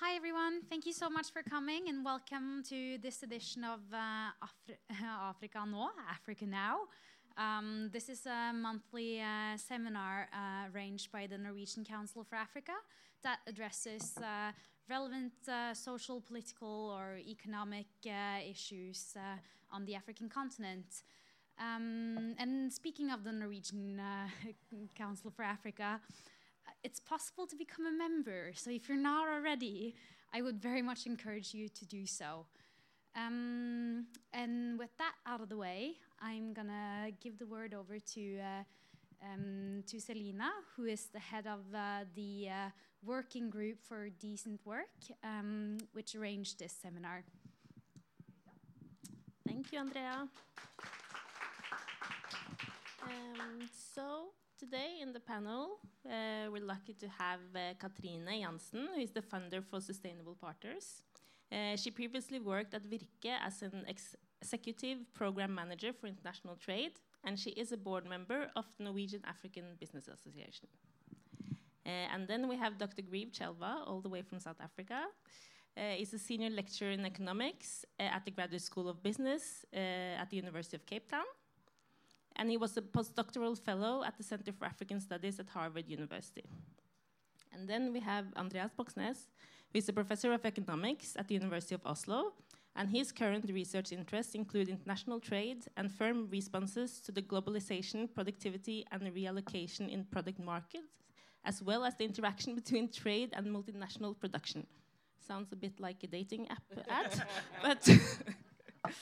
Hi, everyone. Thank you so much for coming and welcome to this edition of uh, Afri Africa Now, Africa Now. Um, this is a monthly uh, seminar uh, arranged by the Norwegian Council for Africa that addresses uh, relevant uh, social, political, or economic uh, issues on the African continent. Um, and speaking of the Norwegian Council for Africa, it's possible to become a member. So if you're not already, I would very much encourage you to do so. Um, and with that out of the way, I'm gonna give the word over to uh, um, to Selina, who is the head of uh, the uh, working group for decent work, um, which arranged this seminar. Thank you, Andrea. Um, so Today in the panel, uh, we're lucky to have uh, Katrine Jansen, who is the funder for Sustainable Partners. Uh, she previously worked at Virke as an ex executive program manager for international trade, and she is a board member of the Norwegian African Business Association. Uh, and then we have Dr. Grieve Chelwa, all the way from South Africa. Uh, he's a senior lecturer in economics uh, at the Graduate School of Business at the University of Cape Town and he was a postdoctoral fellow at the Center for African Studies at Harvard University. And then we have Andreas Moxnes, who is a professor of economics at the University of Oslo, and his current research interests include international trade and firm responses to the globalization, productivity, and reallocation in product markets, as well as the interaction between trade and multinational production. Sounds a bit like a dating app ad, but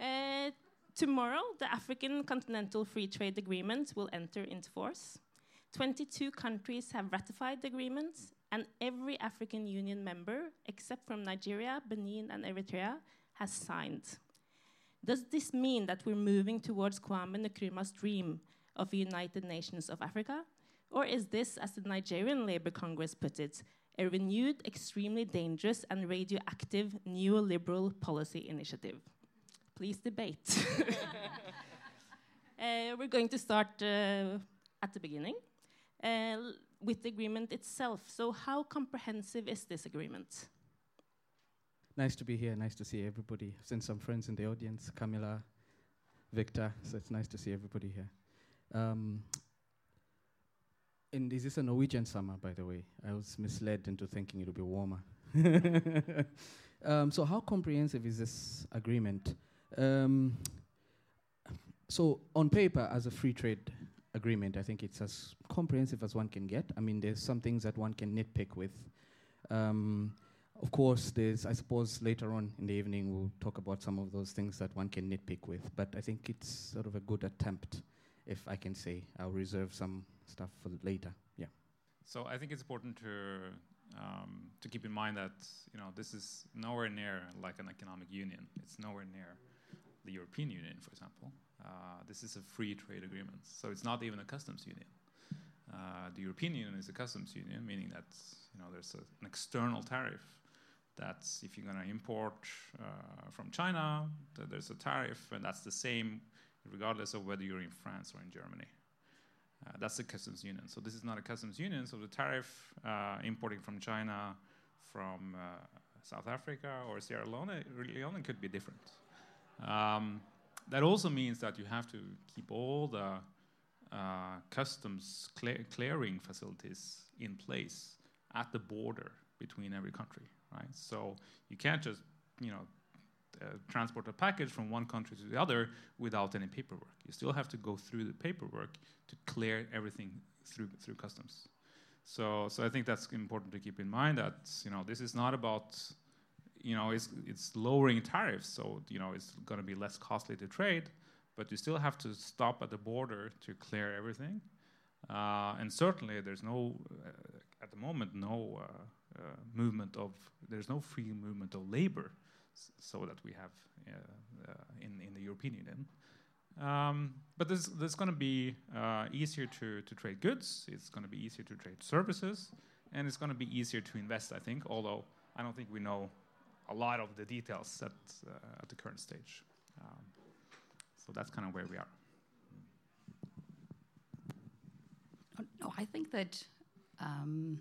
uh, Tomorrow, the African Continental Free Trade Agreement will enter into force. 22 countries have ratified the agreement, and every African Union member, except from Nigeria, Benin, and Eritrea, has signed. Does this mean that we're moving towards Kwame Nkrumah's dream of a United Nations of Africa? Or is this, as the Nigerian Labour Congress put it, a renewed, extremely dangerous, and radioactive neoliberal policy initiative? Please debate. uh, we're going to start uh, at the beginning uh, with the agreement itself. So, how comprehensive is this agreement? Nice to be here. Nice to see everybody. I've seen some friends in the audience, Camilla, Victor. So it's nice to see everybody here. Um, and is this a Norwegian summer, by the way? I was misled into thinking it would be warmer. um, so, how comprehensive is this agreement? Um, so on paper, as a free trade agreement, I think it's as comprehensive as one can get. I mean, there's some things that one can nitpick with. Um, of course, there's, I suppose, later on in the evening we'll talk about some of those things that one can nitpick with. But I think it's sort of a good attempt, if I can say. I'll reserve some stuff for later. Yeah. So I think it's important to um, to keep in mind that you know this is nowhere near like an economic union. It's nowhere near the European Union, for example. Uh, this is a free trade agreement, so it's not even a customs union. Uh, the European Union is a customs union, meaning that you know there's a, an external tariff. That's if you're going to import uh, from China, th there's a tariff, and that's the same regardless of whether you're in France or in Germany. Uh, that's the customs union. So this is not a customs union. So the tariff uh, importing from China, from uh, South Africa or Sierra Leone, Leone could be different. Um, that also means that you have to keep all the uh, customs clearing facilities in place at the border between every country, right? So you can't just, you know, uh, transport a package from one country to the other without any paperwork. You still have to go through the paperwork to clear everything through through customs. So, so I think that's important to keep in mind that you know this is not about you know, it's, it's lowering tariffs, so you know it's going to be less costly to trade, but you still have to stop at the border to clear everything. Uh, and certainly, there's no, uh, at the moment, no uh, uh movement of, there's no free movement of labor, so that we have uh, uh, in in the European Union. Um, but there's, there's going to be easier to, to trade goods. It's going to be easier to trade services, and it's going to be easier to invest. I think, although I don't think we know a lot of the details at, uh, at the current stage. Um, so that's kind of where we are. Oh, no, I think that um,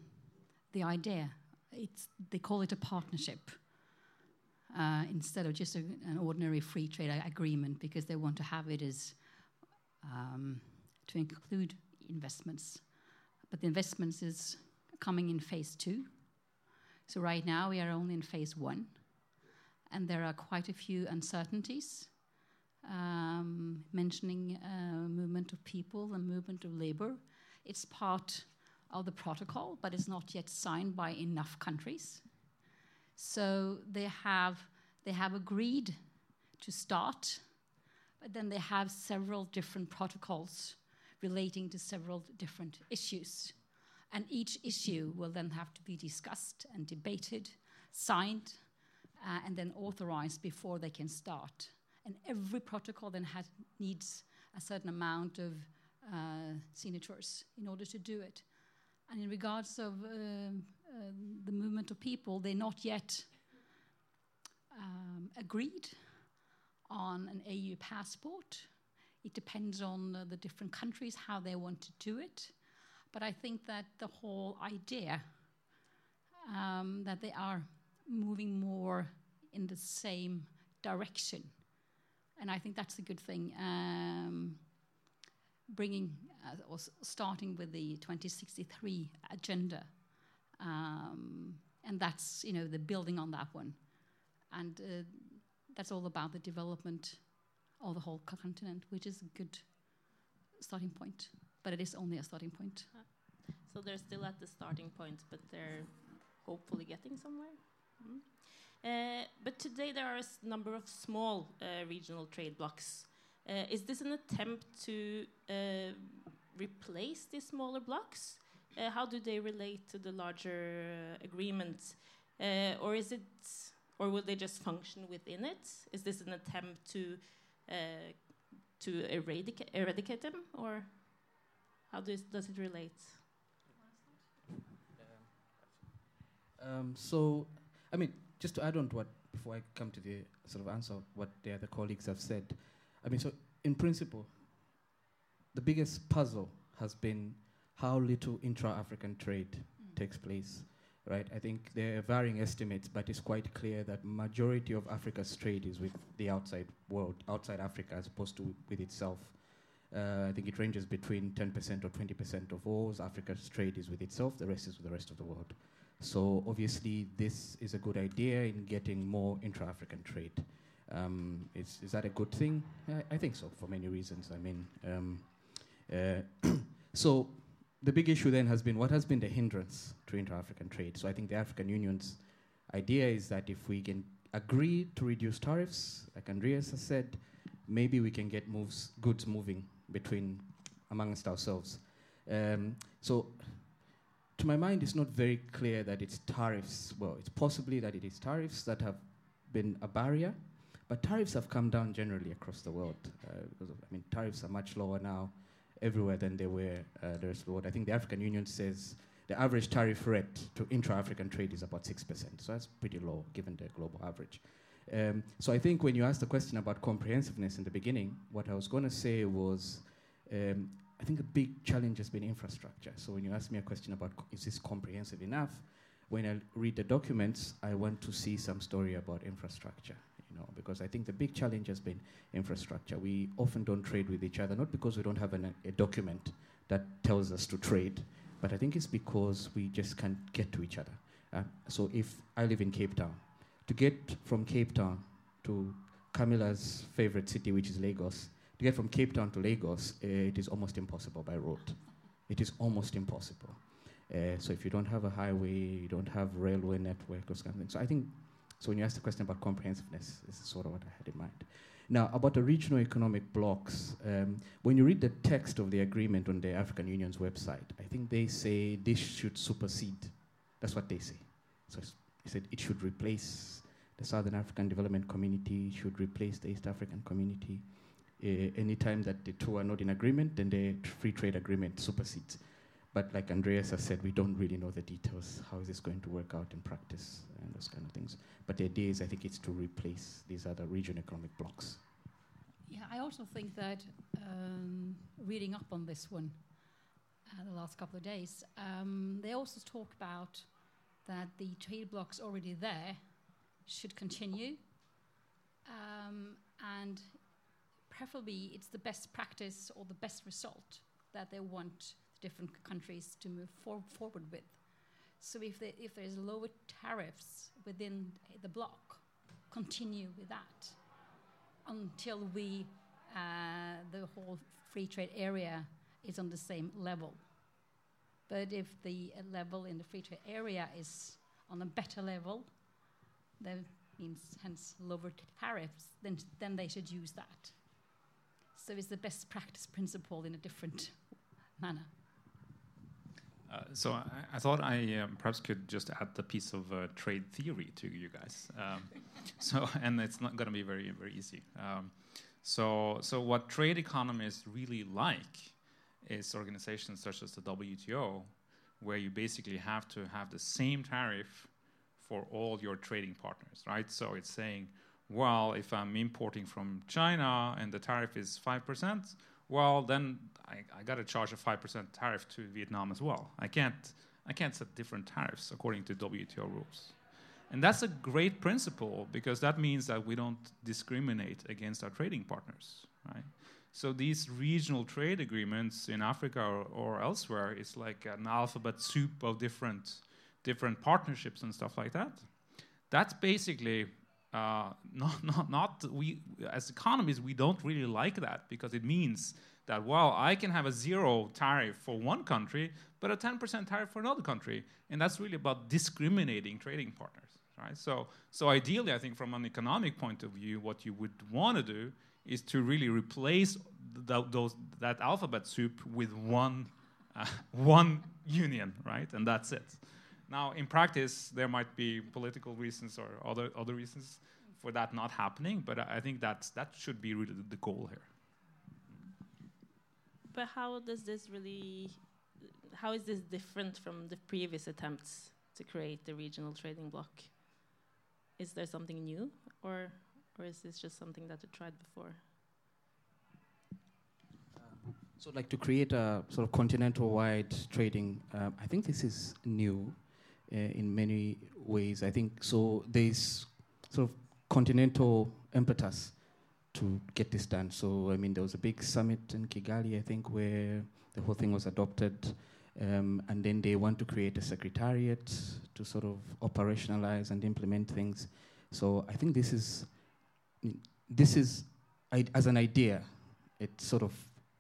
the idea it's they call it a partnership uh, instead of just a, an ordinary free trade agreement because they want to have it as um, to include investments. But the investments is coming in phase two. So right now we are only in phase one, and there are quite a few uncertainties. Um, mentioning uh, movement of people and movement of labor, it's part of the protocol, but it's not yet signed by enough countries. So they have they have agreed to start, but then they have several different protocols relating to several different issues. And each issue will then have to be discussed and debated, signed, uh, and then authorized before they can start. And every protocol then has, needs a certain amount of uh, signatures in order to do it. And in regards of uh, uh, the movement of people, they're not yet um, agreed on an AU passport. It depends on uh, the different countries how they want to do it. But I think that the whole idea um, that they are moving more in the same direction, and I think that's a good thing. Um, bringing uh, or starting with the 2063 agenda, um, and that's you know the building on that one, and uh, that's all about the development of the whole continent, which is a good starting point. But it is only a starting point. So they're still at the starting point, but they're hopefully getting somewhere. Mm. Uh, but today there are a number of small uh, regional trade blocks. Uh, is this an attempt to replace these smaller blocks? How do they relate to the larger agreement, or is it, or will they just function within it? Is this an attempt to to eradicate, eradicate them, or how does, does it relate? Um, so, I mean, just to add on to what, before I come to the sort of answer what the other colleagues have said, I mean, so in principle, the biggest puzzle has been how little intra-African trade mm. takes place, right? I think there are varying estimates, but it's quite clear that majority of Africa's trade is with the outside world, outside Africa, as opposed to with itself. Uh, I think it ranges between 10% or 20% of all Africa's trade is with itself, the rest is with the rest of the world. So obviously, this is a good idea in getting more intra-African trade. Um, is, is that a good thing? I, I, think so, for many reasons. I mean, um, uh, so the big issue then has been what has been the hindrance to intra-African trade. So I think the African Union's idea is that if we can agree to reduce tariffs, like Andreas has said, maybe we can get moves, goods moving between amongst ourselves. Um, so, to my mind, it's not very clear that it's tariffs. Well, it's possibly that it is tariffs that have been a barrier, but tariffs have come down generally across the world. Uh, because of, I mean, tariffs are much lower now everywhere than they were uh, the rest of the world. I think the African Union says the average tariff rate to intra-African trade is about 6%. So that's pretty low given the global average. Um, so I think when you asked the question about comprehensiveness in the beginning, what I was going to say was um, I think a big challenge has been infrastructure. So when you ask me a question about is this comprehensive enough, when I read the documents, I want to see some story about infrastructure. You know, because I think the big challenge has been infrastructure. We often don't trade with each other, not because we don't have an, a document that tells us to trade, but I think it's because we just can't get to each other. Uh, so if I live in Cape Town, to get from Cape Town to Camilla's favorite city, which is Lagos, to get from Cape Town to Lagos, uh, it is almost impossible by road. It is almost impossible. Uh, so if you don't have a highway, you don't have railway network, of things. So I think, so when you ask the question about comprehensiveness, this is sort of what I had in mind. Now, about the regional economic blocks, um, when you read the text of the agreement on the African Union's website, I think they say this should supersede. That's what they say. So he said it should replace the Southern African Development Community, should replace the East African Community. Uh, anytime that the two are not in agreement, then the free trade agreement supersedes. But like Andreas has said, we don't really know the details. How is this going to work out in practice and those kind of things. But the idea is, I think, it's to replace these other regional economic blocks. Yeah, I also think that um, reading up on this one uh, the last couple of days, um, they also talk about that the trade blocks already there should continue, um, and preferably it's the best practice or the best result that they want different countries to move for forward with. So if, they, if there's lower tariffs within the bloc, continue with that until we, uh, the whole free trade area is on the same level. But if the uh, level in the free trade area is on a better level, that means hence lower tariffs, then, then they should use that. So it's the best practice principle in a different manner. Uh, so I, I, thought I um, perhaps could just add the piece of uh, trade theory to you guys. Um, so and it's not going to be very very easy. Um, so so what trade economists really like is organizations such as the WTO, where you basically have to have the same tariff for all your trading partners, right? So it's saying, well, if I'm importing from China and the tariff is five percent, well then I, I got to charge a 5% tariff to Vietnam as well. I can't, I can't set different tariffs according to WTO rules. And that's a great principle because that means that we don't discriminate against our trading partners, right? So these regional trade agreements in Africa or, or elsewhere is like an alphabet soup of different, different partnerships and stuff like that. That's basically uh, not, not, not we as economists we don't really like that because it means that well i can have a zero tariff for one country but a 10% tariff for another country. And that's really about discriminating trading partners right? So so ideally i think from an economic point of view what you would want to do is to really replace th- those that alphabet soup with one uh, one union right? And that's it now in practice there might be political reasons or other other reasons for that not happening but i think that's that should be really the goal here but how does this really, how is this different from the previous attempts to create the regional trading bloc? Is there something new, or, or is this just something that you tried before? So, like to create a sort of continental-wide trading, um, I think this is new in many ways. I think so. There's sort of continental impetus to get this done. So, I mean, there was a big summit in Kigali, I think, where the whole thing was adopted. Um, and then they want to create a secretariat to sort of operationalize and implement things. So I think this is, this is, as an idea, it's sort of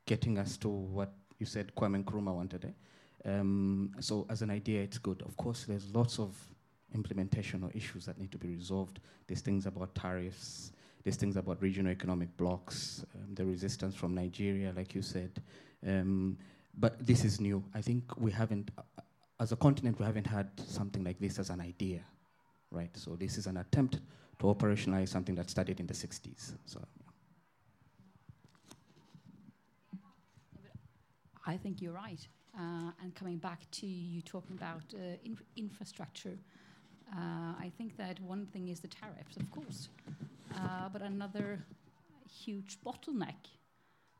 getting us to what you said Kwame Nkrumah wanted. Eh? Um, so as an idea, it's good. Of course, there's lots of implementation or issues that need to be resolved. There's things about tariffs, there's things about regional economic blocks, um, the resistance from Nigeria, like you said. Um, but this is new. I think we haven't, uh, as a continent, we haven't had something like this as an idea, right? So this is an attempt to operationalize something that started in the 60s. So. I think you're right. Uh, and coming back to you talking about uh, inf infrastructure, uh, I think that one thing is the tariffs, of course. But another huge bottleneck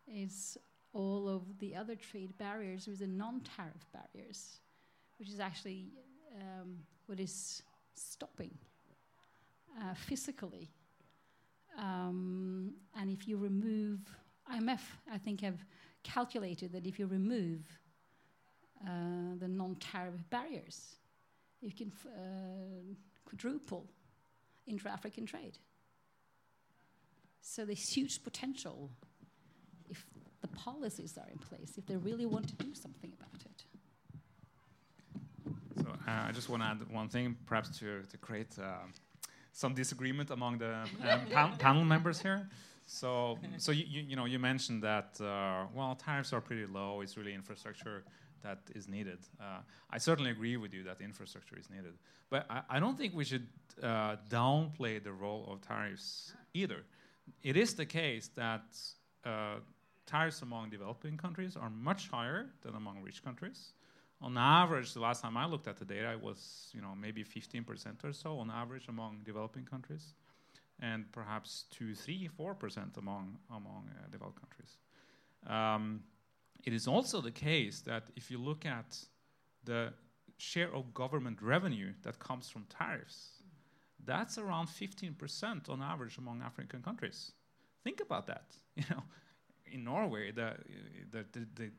is all of the other trade barriers with the non-tariff barriers, which is actually um, what is stopping uh, physically. Um, and if you remove, IMF, I think, have calculated that if you remove the non-tariff barriers, you can uh, quadruple intra-African trade. So there's huge potential if the policies are in place, if they really want to do something about it. So uh, I just want to add one thing, perhaps to, to create uh, some disagreement among the um, pan panel members here. So, so you, you, you, know, you mentioned that, uh, well, tariffs are pretty low. It's really infrastructure that is needed. Uh, I certainly agree with you that infrastructure is needed. But I, I don't think we should uh, downplay the role of tariffs either it is the case that uh, tariffs among developing countries are much higher than among rich countries. On average, the last time I looked at the data, it was you know maybe 15% or so on average among developing countries, and perhaps two, three, four percent among among uh, developed countries. Um, it is also the case that if you look at the share of government revenue that comes from tariffs, that's around 15% on average among African countries. Think about that. You know, in Norway, the, the, the, the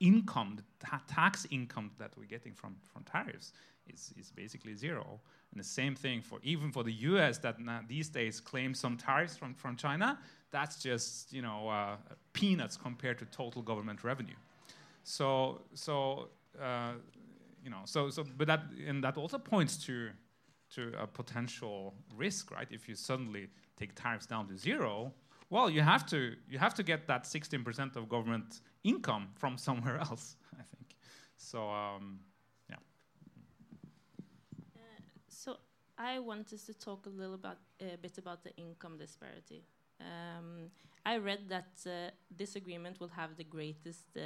income, the ta tax income that we're getting from, from tariffs is, is basically zero. And the same thing for even for the US that these days claims some tariffs from, from China, that's just you know uh, peanuts compared to total government revenue. So so uh, you know so so but that and that also points to to a potential risk, right? If you suddenly take tariffs down to zero, well, you have to you have to get that 16% of government income from somewhere else. I think so. Um, yeah. Uh, so I wanted to talk a little bit, a bit about the income disparity. Um, I read that uh, this agreement will have the greatest uh,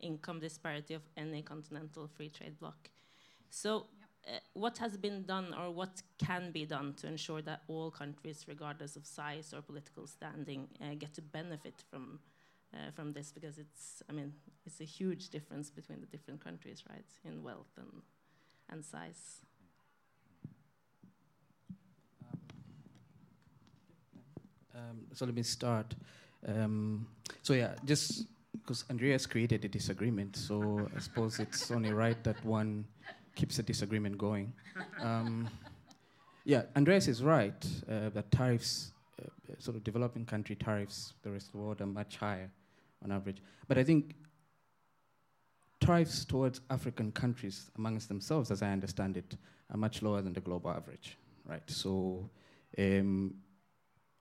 income disparity of any continental free trade bloc. So uh, what has been done or what can be done to ensure that all countries, regardless of size or political standing, uh, get to benefit from uh, from this? Because it's, I mean, it's a huge difference between the different countries, right, in wealth and and size. Um, so let me start. Um, so yeah, just because Andreas created a disagreement, so I suppose it's only right that one keeps the disagreement going. Um, yeah, Andreas is right uh, that tariffs, uh, sort of developing country tariffs, the rest of the world are much higher on average. But I think tariffs towards African countries amongst themselves, as I understand it, are much lower than the global average, right? So um,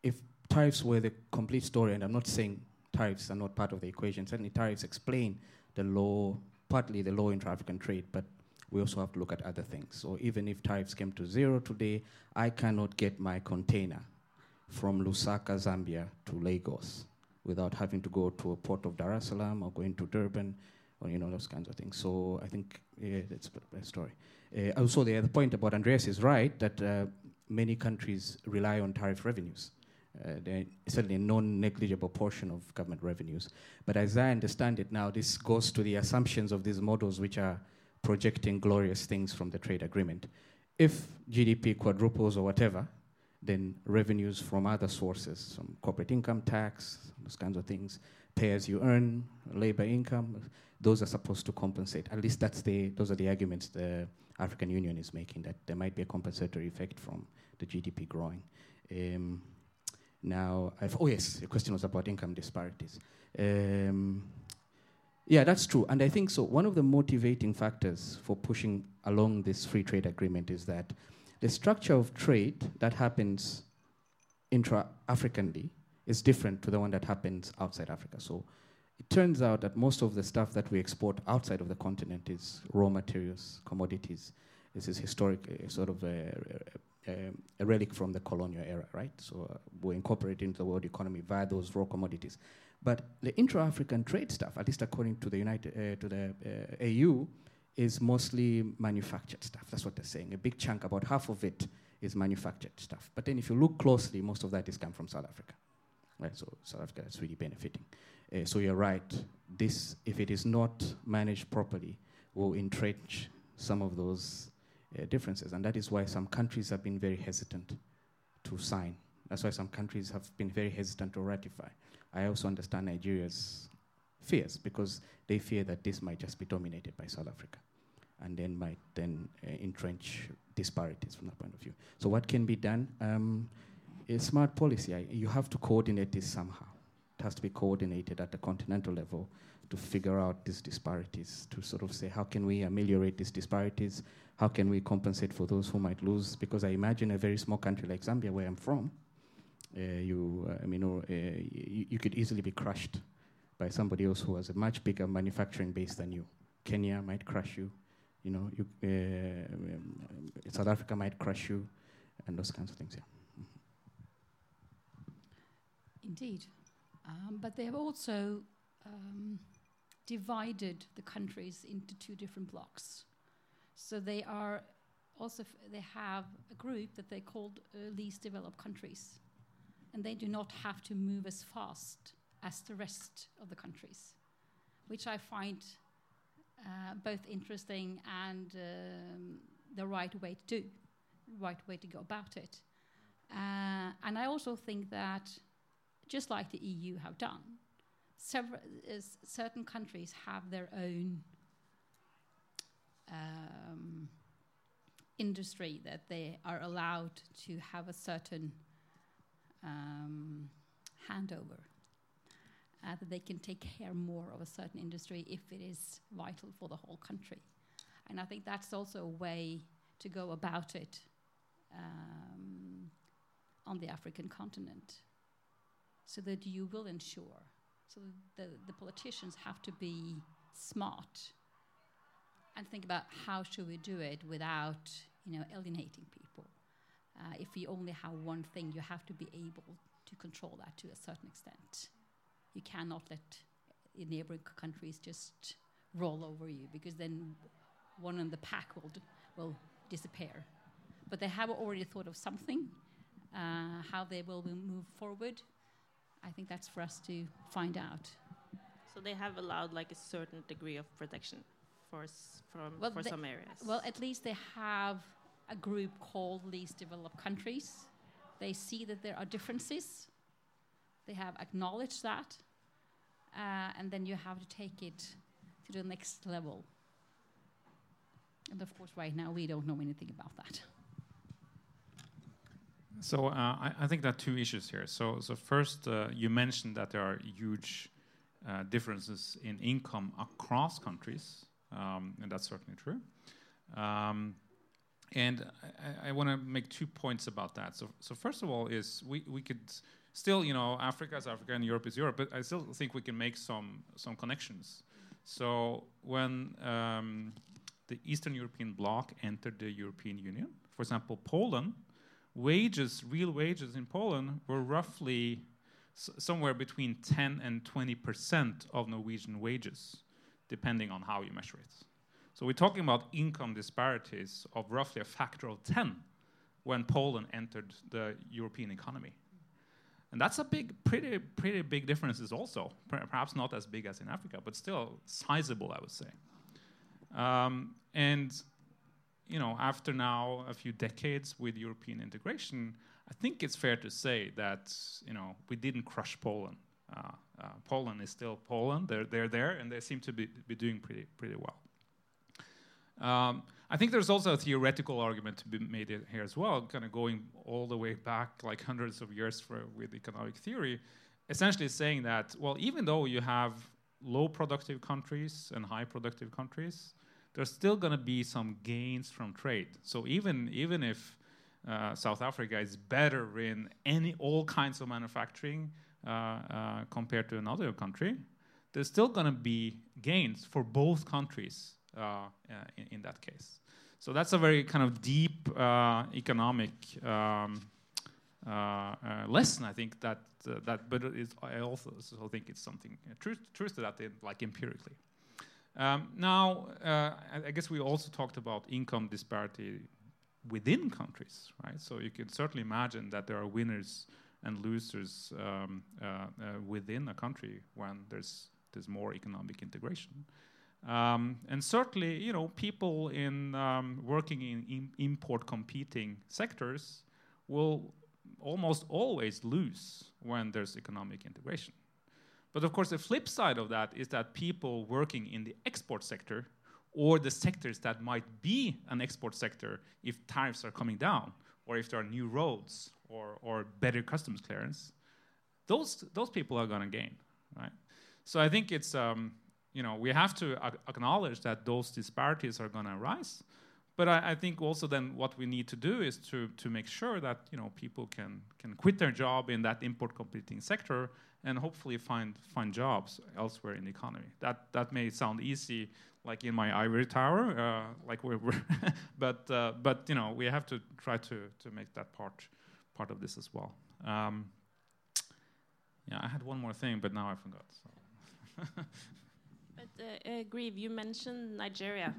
if tariffs were the complete story, and I'm not saying tariffs are not part of the equation, certainly tariffs explain the law, partly the low intra-African trade, but we also have to look at other things. So even if tariffs came to zero today, I cannot get my container from Lusaka, Zambia to Lagos without having to go to a port of Dar es Salaam or going to Durban or you know those kinds of things. So I think yeah, that's a story. Uh, also, the other point about Andreas is right that uh, many countries rely on tariff revenues. Uh, certainly a non-negligible portion of government revenues. But as I understand it now, this goes to the assumptions of these models which are projecting glorious things from the trade agreement. If GDP quadruples or whatever, then revenues from other sources, some corporate income tax, those kinds of things, pay as you earn, labor income, those are supposed to compensate. At least that's the, those are the arguments the African Union is making, that there might be a compensatory effect from the GDP growing. Um, now, I've, oh yes, the question was about income disparities. Um, yeah, that's true. And I think so. One of the motivating factors for pushing along this free trade agreement is that the structure of trade that happens intra Africanly is different to the one that happens outside Africa. So it turns out that most of the stuff that we export outside of the continent is raw materials, commodities. This is historic, uh, sort of a, a, a, relic from the colonial era, right? So uh, we incorporate into the world economy via those raw commodities. But the intra-African trade stuff, at least according to the United uh, to the uh, AU, is mostly manufactured stuff. That's what they're saying. A big chunk, about half of it, is manufactured stuff. But then, if you look closely, most of that is come from South Africa. Right, so South Africa is really benefiting. Uh, so you're right. This, if it is not managed properly, will entrench some of those uh, differences, and that is why some countries have been very hesitant to sign. That's why some countries have been very hesitant to ratify. I also understand Nigeria's fears because they fear that this might just be dominated by South Africa and then might then uh, entrench disparities from that point of view. So what can be done? Um, a smart policy. I, you have to coordinate this somehow. It has to be coordinated at the continental level to figure out these disparities, to sort of say how can we ameliorate these disparities? How can we compensate for those who might lose? Because I imagine a very small country like Zambia, where I'm from, uh, you, uh, I mean, uh, you, you could easily be crushed by somebody else who has a much bigger manufacturing base than you. Kenya might crush you, you know, you, uh, um, South Africa might crush you, and those kinds of things. Yeah. Indeed, um, but they have also um, divided the countries into two different blocks. So they are also they have a group that they called uh, least developed countries and they do not have to move as fast as the rest of the countries, which I find uh, both interesting and um, the right way to do, right way to go about it. Uh, and I also think that, just like the EU have done, several certain countries have their own um, industry that they are allowed to have a certain um, handover. Uh, that they can take care more of a certain industry if it is vital for the whole country. And I think that's also a way to go about it um, on the African continent so that you will ensure. So the, the politicians have to be smart and think about how should we do it without you know, alienating people. Uh, if you only have one thing, you have to be able to control that to a certain extent. You cannot let neighboring countries just roll over you because then one in the pack will, will disappear. But they have already thought of something, uh, how they will move forward. I think that's for us to find out. So they have allowed like a certain degree of protection for, from, well, for some areas. Well, at least they have a group called least developed countries. They see that there are differences. They have acknowledged that. Uh, and then you have to take it to the next level. And of course, right now, we don't know anything about that. So uh, I, I, think there are two issues here. So, so first, uh, you mentioned that there are huge uh, differences in income across countries, um, and that's certainly true. Um, and I, I want to make two points about that. So, so first of all, is we, we could still, you know, Africa is Africa and Europe is Europe, but I still think we can make some some connections. So when um, the Eastern European bloc entered the European Union, for example, Poland, wages, real wages in Poland, were roughly somewhere between 10 and 20 percent of Norwegian wages, depending on how you measure it. So we're talking about income disparities of roughly a factor of 10 when Poland entered the European economy. And that's a big, pretty, pretty big differences also. Perhaps not as big as in Africa, but still sizable, I would say. Um, and you know, after now a few decades with European integration, I think it's fair to say that you know we didn't crush Poland. Uh, uh, Poland is still Poland. They're they're there, and they seem to be, be doing pretty pretty well. Um, I think there's also a theoretical argument to be made here as well, kind of going all the way back like hundreds of years for, with economic theory, essentially saying that, well, even though you have low productive countries and high productive countries, there's still going to be some gains from trade. So even, even if uh, South Africa is better in any all kinds of manufacturing uh, uh, compared to another country, there's still going to be gains for both countries uh, uh, in, in, that case. So that's a very kind of deep uh, economic um, lesson, I think that that. But I also think it's something truth truth to that, in, like empirically. Um, now, uh, I, guess we also talked about income disparity within countries, right? So you can certainly imagine that there are winners and losers um, uh, uh, within a country when there's there's more economic integration. Um, and certainly, you know, people in um, working in, in import competing sectors will almost always lose when there's economic integration. But of course, the flip side of that is that people working in the export sector or the sectors that might be an export sector if tariffs are coming down or if there are new roads or, or better customs clearance, those, those people are going to gain, right? So I think it's, um, you know, we have to acknowledge that those disparities are going to arise. But I, I, think also then what we need to do is to, to make sure that, you know, people can, can quit their job in that import competing sector and hopefully find find jobs elsewhere in the economy. That that may sound easy, like in my ivory tower, uh, like we're, we're but uh, but you know we have to try to to make that part part of this as well. Um, yeah, I had one more thing, but now I forgot. So. but uh, Grieve, you mentioned Nigeria,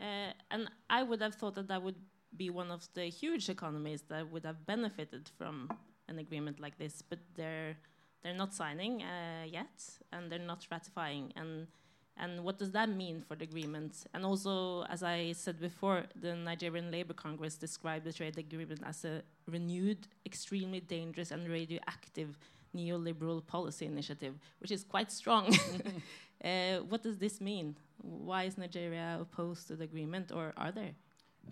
uh, and I would have thought that that would be one of the huge economies that would have benefited from an agreement like this, but they're they're not signing uh, yet, and they're not ratifying. And And what does that mean for the agreement? And also, as I said before, the Nigerian Labour Congress described the trade agreement as a renewed, extremely dangerous, and radioactive neoliberal policy initiative, which is quite strong. uh, what does this mean? Why is Nigeria opposed to the agreement, or are there?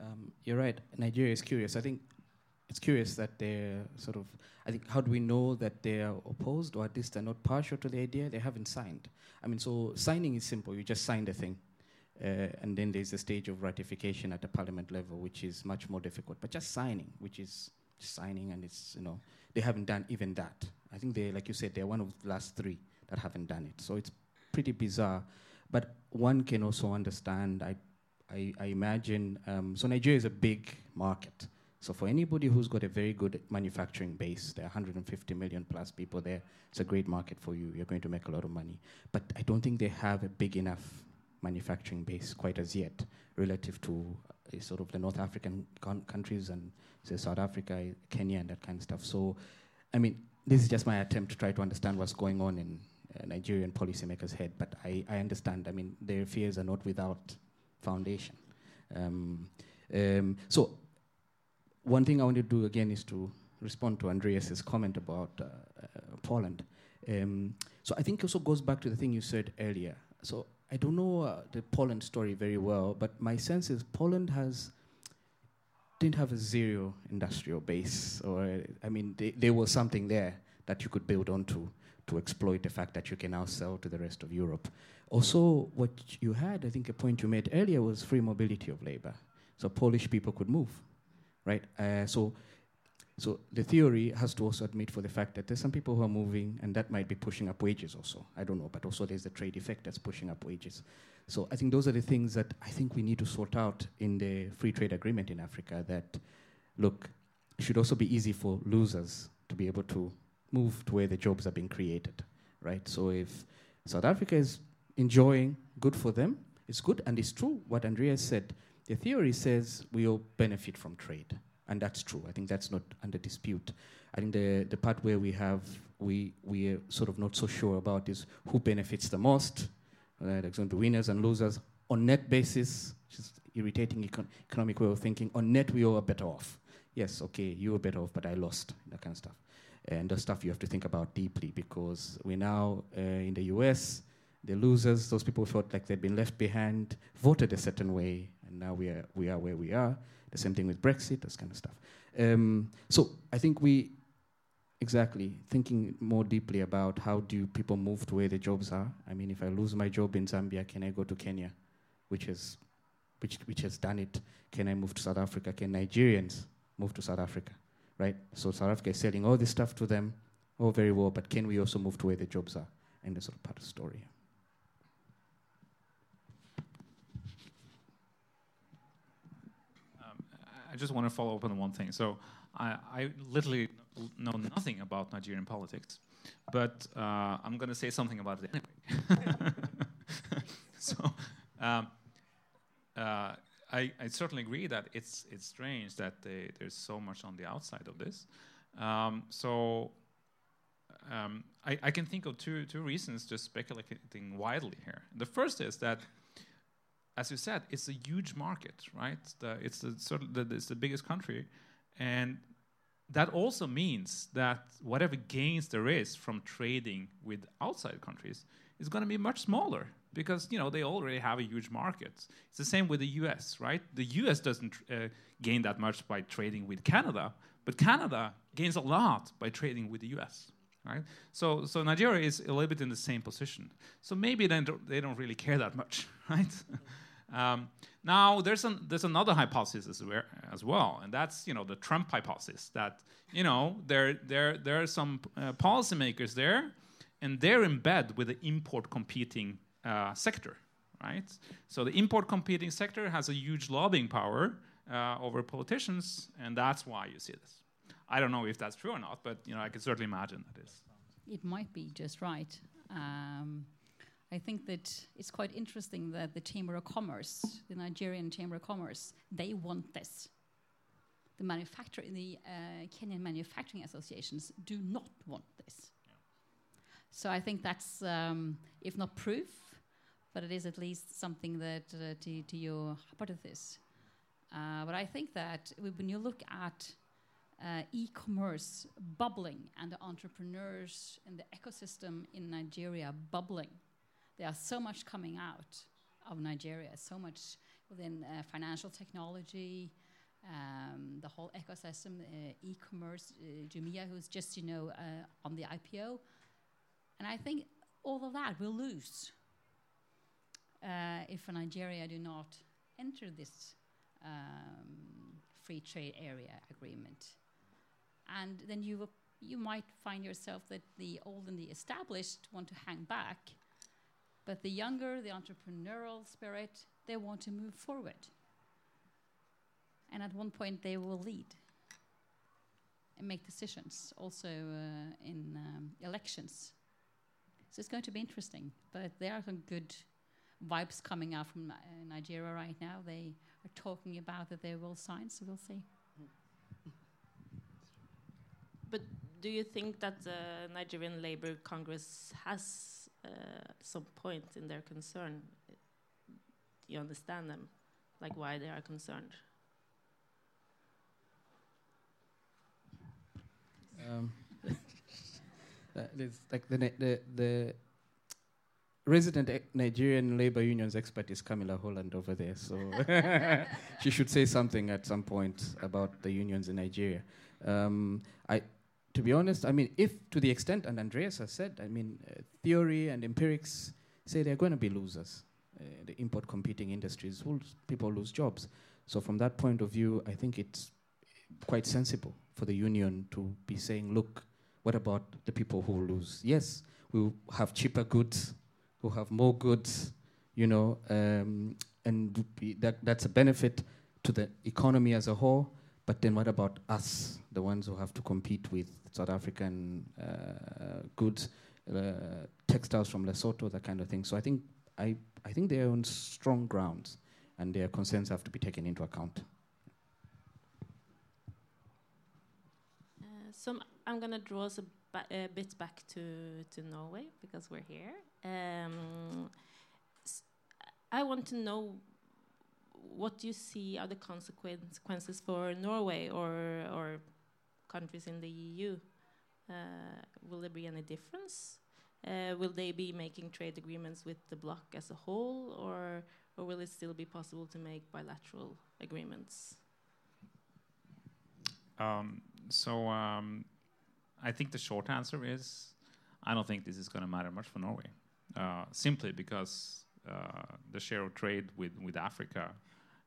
Um, you're right. Nigeria is curious. I think it's curious that they're sort of. I think how do we know that they are opposed, or at least they're not partial to the idea? They haven't signed. I mean, so signing is simple. You just sign the thing, uh, and then there's the stage of ratification at the parliament level, which is much more difficult. But just signing, which is signing, and it's you know they haven't done even that. I think they, like you said, they're one of the last three that haven't done it. So it's pretty bizarre. But one can also understand. I, I, I imagine. Um, so Nigeria is a big market. So for anybody who's got a very good manufacturing base, there are 150 million plus people there. It's a great market for you. You're going to make a lot of money. But I don't think they have a big enough manufacturing base quite as yet relative to uh, sort of the North African countries and say South Africa, Kenya, and that kind of stuff. So, I mean, this is just my attempt to try to understand what's going on in Nigerian policymakers' head. But I, I understand. I mean, their fears are not without foundation. Um, um, so one thing I want to do again is to respond to Andreas's comment about uh, uh, Poland. Um, so I think also goes back to the thing you said earlier. So I don't know uh, the Poland story very well, but my sense is Poland has didn't have a zero industrial base, or I mean, there was something there that you could build onto to exploit the fact that you can now sell to the rest of Europe. Also, what you had, I think a point you made earlier was free mobility of labor. So Polish people could move right? Uh, so, so the theory has to also admit for the fact that there's some people who are moving, and that might be pushing up wages also. I don't know, but also there's the trade effect that's pushing up wages. So I think those are the things that I think we need to sort out in the free trade agreement in Africa. That look, should also be easy for losers to be able to move to where the jobs are being created, right? So if South Africa is enjoying, good for them. It's good, and it's true what Andrea said the theory says we all benefit from trade, and that's true. I think that's not under dispute. I think the, the part where we have we we are sort of not so sure about is who benefits the most. Right? There's going to be winners and losers on net basis, is irritating econ- economic way of thinking. On net, we all are better off. Yes, okay, you were better off, but I lost that kind of stuff. And the stuff you have to think about deeply because we're now uh, in the U.S. The losers, those people who felt like they'd been left behind, voted a certain way, and now we are we are where we are. The same thing with Brexit, this kind of stuff. Um, so I think we exactly thinking more deeply about how do people move to where the jobs are. I mean, if I lose my job in Zambia, can I go to Kenya, which is which which has done it? Can I move to South Africa? Can Nigerians move to South Africa? Right. So South Africa is selling all this stuff to them. Oh, very well, but can we also move to where the jobs are? And that's sort of part of the story. I just want to follow up on one thing. So I, I literally know nothing about Nigerian politics, but uh, I'm going to say something about it anyway. so um, uh, I, I, certainly agree that it's it's strange that they, there's so much on the outside of this. Um, so um, I, I, can think of two two reasons just speculating wildly here. The first is that as you said, it's a huge market, right? The, it's the, sort of the, it's the biggest country, and that also means that whatever gains there is from trading with outside countries is going to be much smaller because you know they already have a huge market. It's the same with the U.S., right? The U.S. doesn't uh, gain that much by trading with Canada, but Canada gains a lot by trading with the U.S. Right? So, so Nigeria is a little bit in the same position. So maybe they don't, they don't really care that much, right? Um, now, there's, an, there's another hypothesis as well, and that's you know the Trump hypothesis that you know there there there are some uh, policymakers there, and they're in bed with the import competing uh, sector, right? So the import competing sector has a huge lobbying power uh, over politicians, and that's why you see this. I don't know if that's true or not, but you know I can certainly imagine that is. It might be just right. Um, I think that it's quite interesting that the Chamber of Commerce, the Nigerian Chamber of Commerce, they want this. The manufacturer, the uh, Kenyan manufacturing associations do not want this. Yeah. So I think that's, um, if not proof, but it is at least something that uh, to, to your hypothesis. Uh, but I think that when you look at uh, e-commerce bubbling and the entrepreneurs and the ecosystem in Nigeria bubbling, there are so much coming out of Nigeria, so much within uh, financial technology, um, the whole ecosystem, uh, e-commerce, uh, Jumia, who's just you know on the IPO, and I think all of that will lose uh, if Nigeria do not enter this um, free trade area agreement, and then you you might find yourself that the old and the established want to hang back, but the younger, the entrepreneurial spirit, they want to move forward. And at one point, they will lead and make decisions, also uh, in um, elections. So it's going to be interesting. But there are some good vibes coming out from uh, Nigeria right now. They are talking about that they will sign, so we'll see. But do you think that the Nigerian Labour Congress has uh, some point in their concern? Do you understand them, like why they are concerned? Um, uh, like the, the, the resident Nigerian labor unions expert is Camilla Holland over there, so she should say something at some point about the unions in Nigeria. Um, I, to be honest, I mean, if to the extent, and Andreas has said, I mean, uh, theory and empirics say they're going to be losers. Uh, the import competing industries, will people lose jobs. So from that point of view, I think it's quite sensible for the union to be saying, look, what about the people who lose? Yes, we have cheaper goods, who have more goods, you know, um, and that, that's a benefit to the economy as a whole. But then what about us, the ones who have to compete with South African uh, goods, uh, textiles from Lesotho, that kind of thing? So I think I, I think they're on strong grounds, and their concerns have to be taken into account. So I'm going to draw us a, ba a, bit back to, to Norway because we're here. Um, I want to know what you see are the consequences for Norway or, or countries in the EU. Uh, will there be any difference? Uh, will they be making trade agreements with the bloc as a whole, or, or will it still be possible to make bilateral agreements? Um, so um, I think the short answer is I don't think this is going to matter much for Norway, uh, simply because uh, the share of trade with, with Africa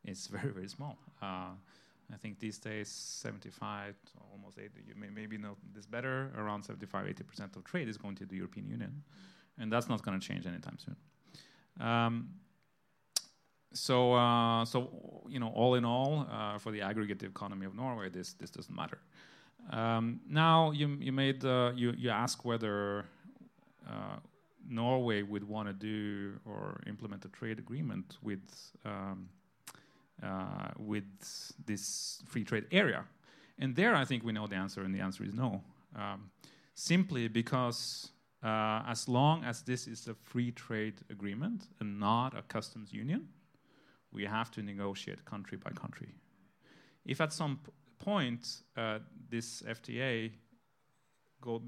is very, very small. Uh, I think these days 75, almost 80, you may maybe know this better, around 75, 80% of trade is going to the European Union. And that's not going to change anytime soon. Um, so, uh, so you know, all in all, uh, for the aggregate economy of Norway, this this doesn't matter. Um, now, you you made uh, you you ask whether uh, Norway would want to do or implement a trade agreement with um, uh, with this free trade area, and there I think we know the answer, and the answer is no. Um, simply because uh, as long as this is a free trade agreement and not a customs union, we have to negotiate country by country. If at some point uh, this FTA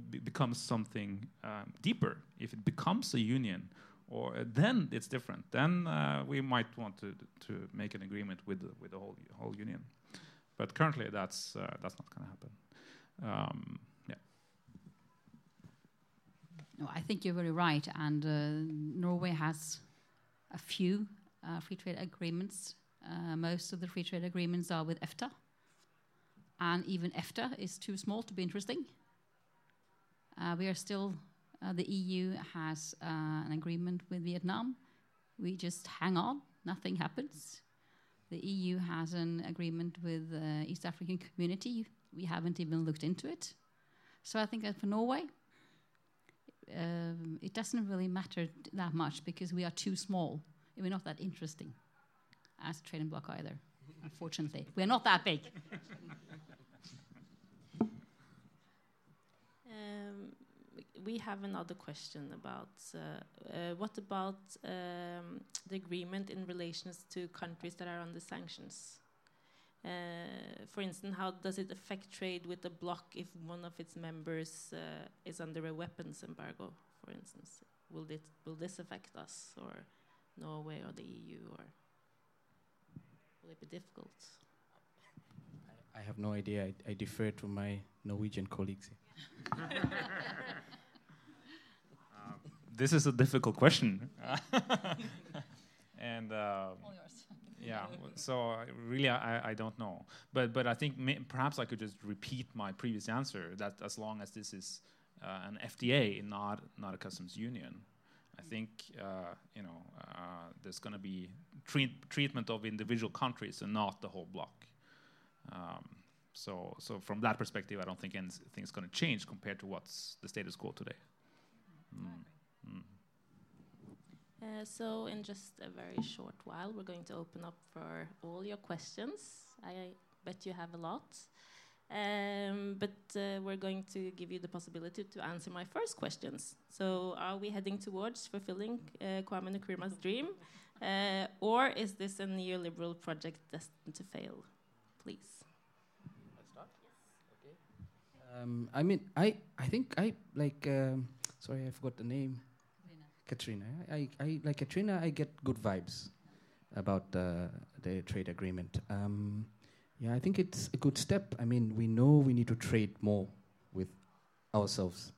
be becomes something um, deeper, if it becomes a union, or uh, then it's different. Then uh, we might want to to make an agreement with the, with the whole whole union. But currently, that's uh, that's not going to happen. Um, yeah. No, I think you're very right, and uh, Norway has a few uh, free trade agreements. Most of the free trade agreements are with EFTA, and even EFTA is too small to be interesting. Uh, we are still, uh, the EU has uh, an agreement with Vietnam. We just hang on, nothing happens. The EU has an agreement with the East African community. We haven't even looked into it. So I think that for Norway, um, it doesn't really matter that much because we are too small we're not that interesting as a trading bloc either, unfortunately. We're not that big. Um, we have another question about uh, uh, what about um, the agreement in relations to countries that are under sanctions? Uh, for instance, how does it affect trade with the bloc if one of its members uh, is under a weapons embargo, for instance? Will, it, will this affect us, or Norway, or the EU, or will it be difficult? I have no idea. I, I defer to my Norwegian colleagues. Um, this is a difficult question. and uh, yeah, so I really I, I don't know. But but I think perhaps I could just repeat my previous answer that as long as this is uh, an FTA, not not a customs union, I think uh, you know uh, there's going to be treat treatment of individual countries and not the whole bloc. Um, so, so from that perspective, I don't think anything's going to change compared to what's the status quo today. Mm. Mm. Uh, so, in just a very short while, we're going to open up for all your questions. I bet you have a lot. Um, but uh, we're going to give you the possibility to answer my first questions. So, are we heading towards fulfilling uh, Kwame Nkrumah's dream? Uh, or is this a neoliberal project destined to fail? Please. Um, I mean, I, I think I like. Um, sorry, I forgot the name. Katrina. I, I like Katrina. I get good vibes about uh, the trade agreement. Um, yeah, I think it's a good step. I mean, we know we need to trade more with ourselves,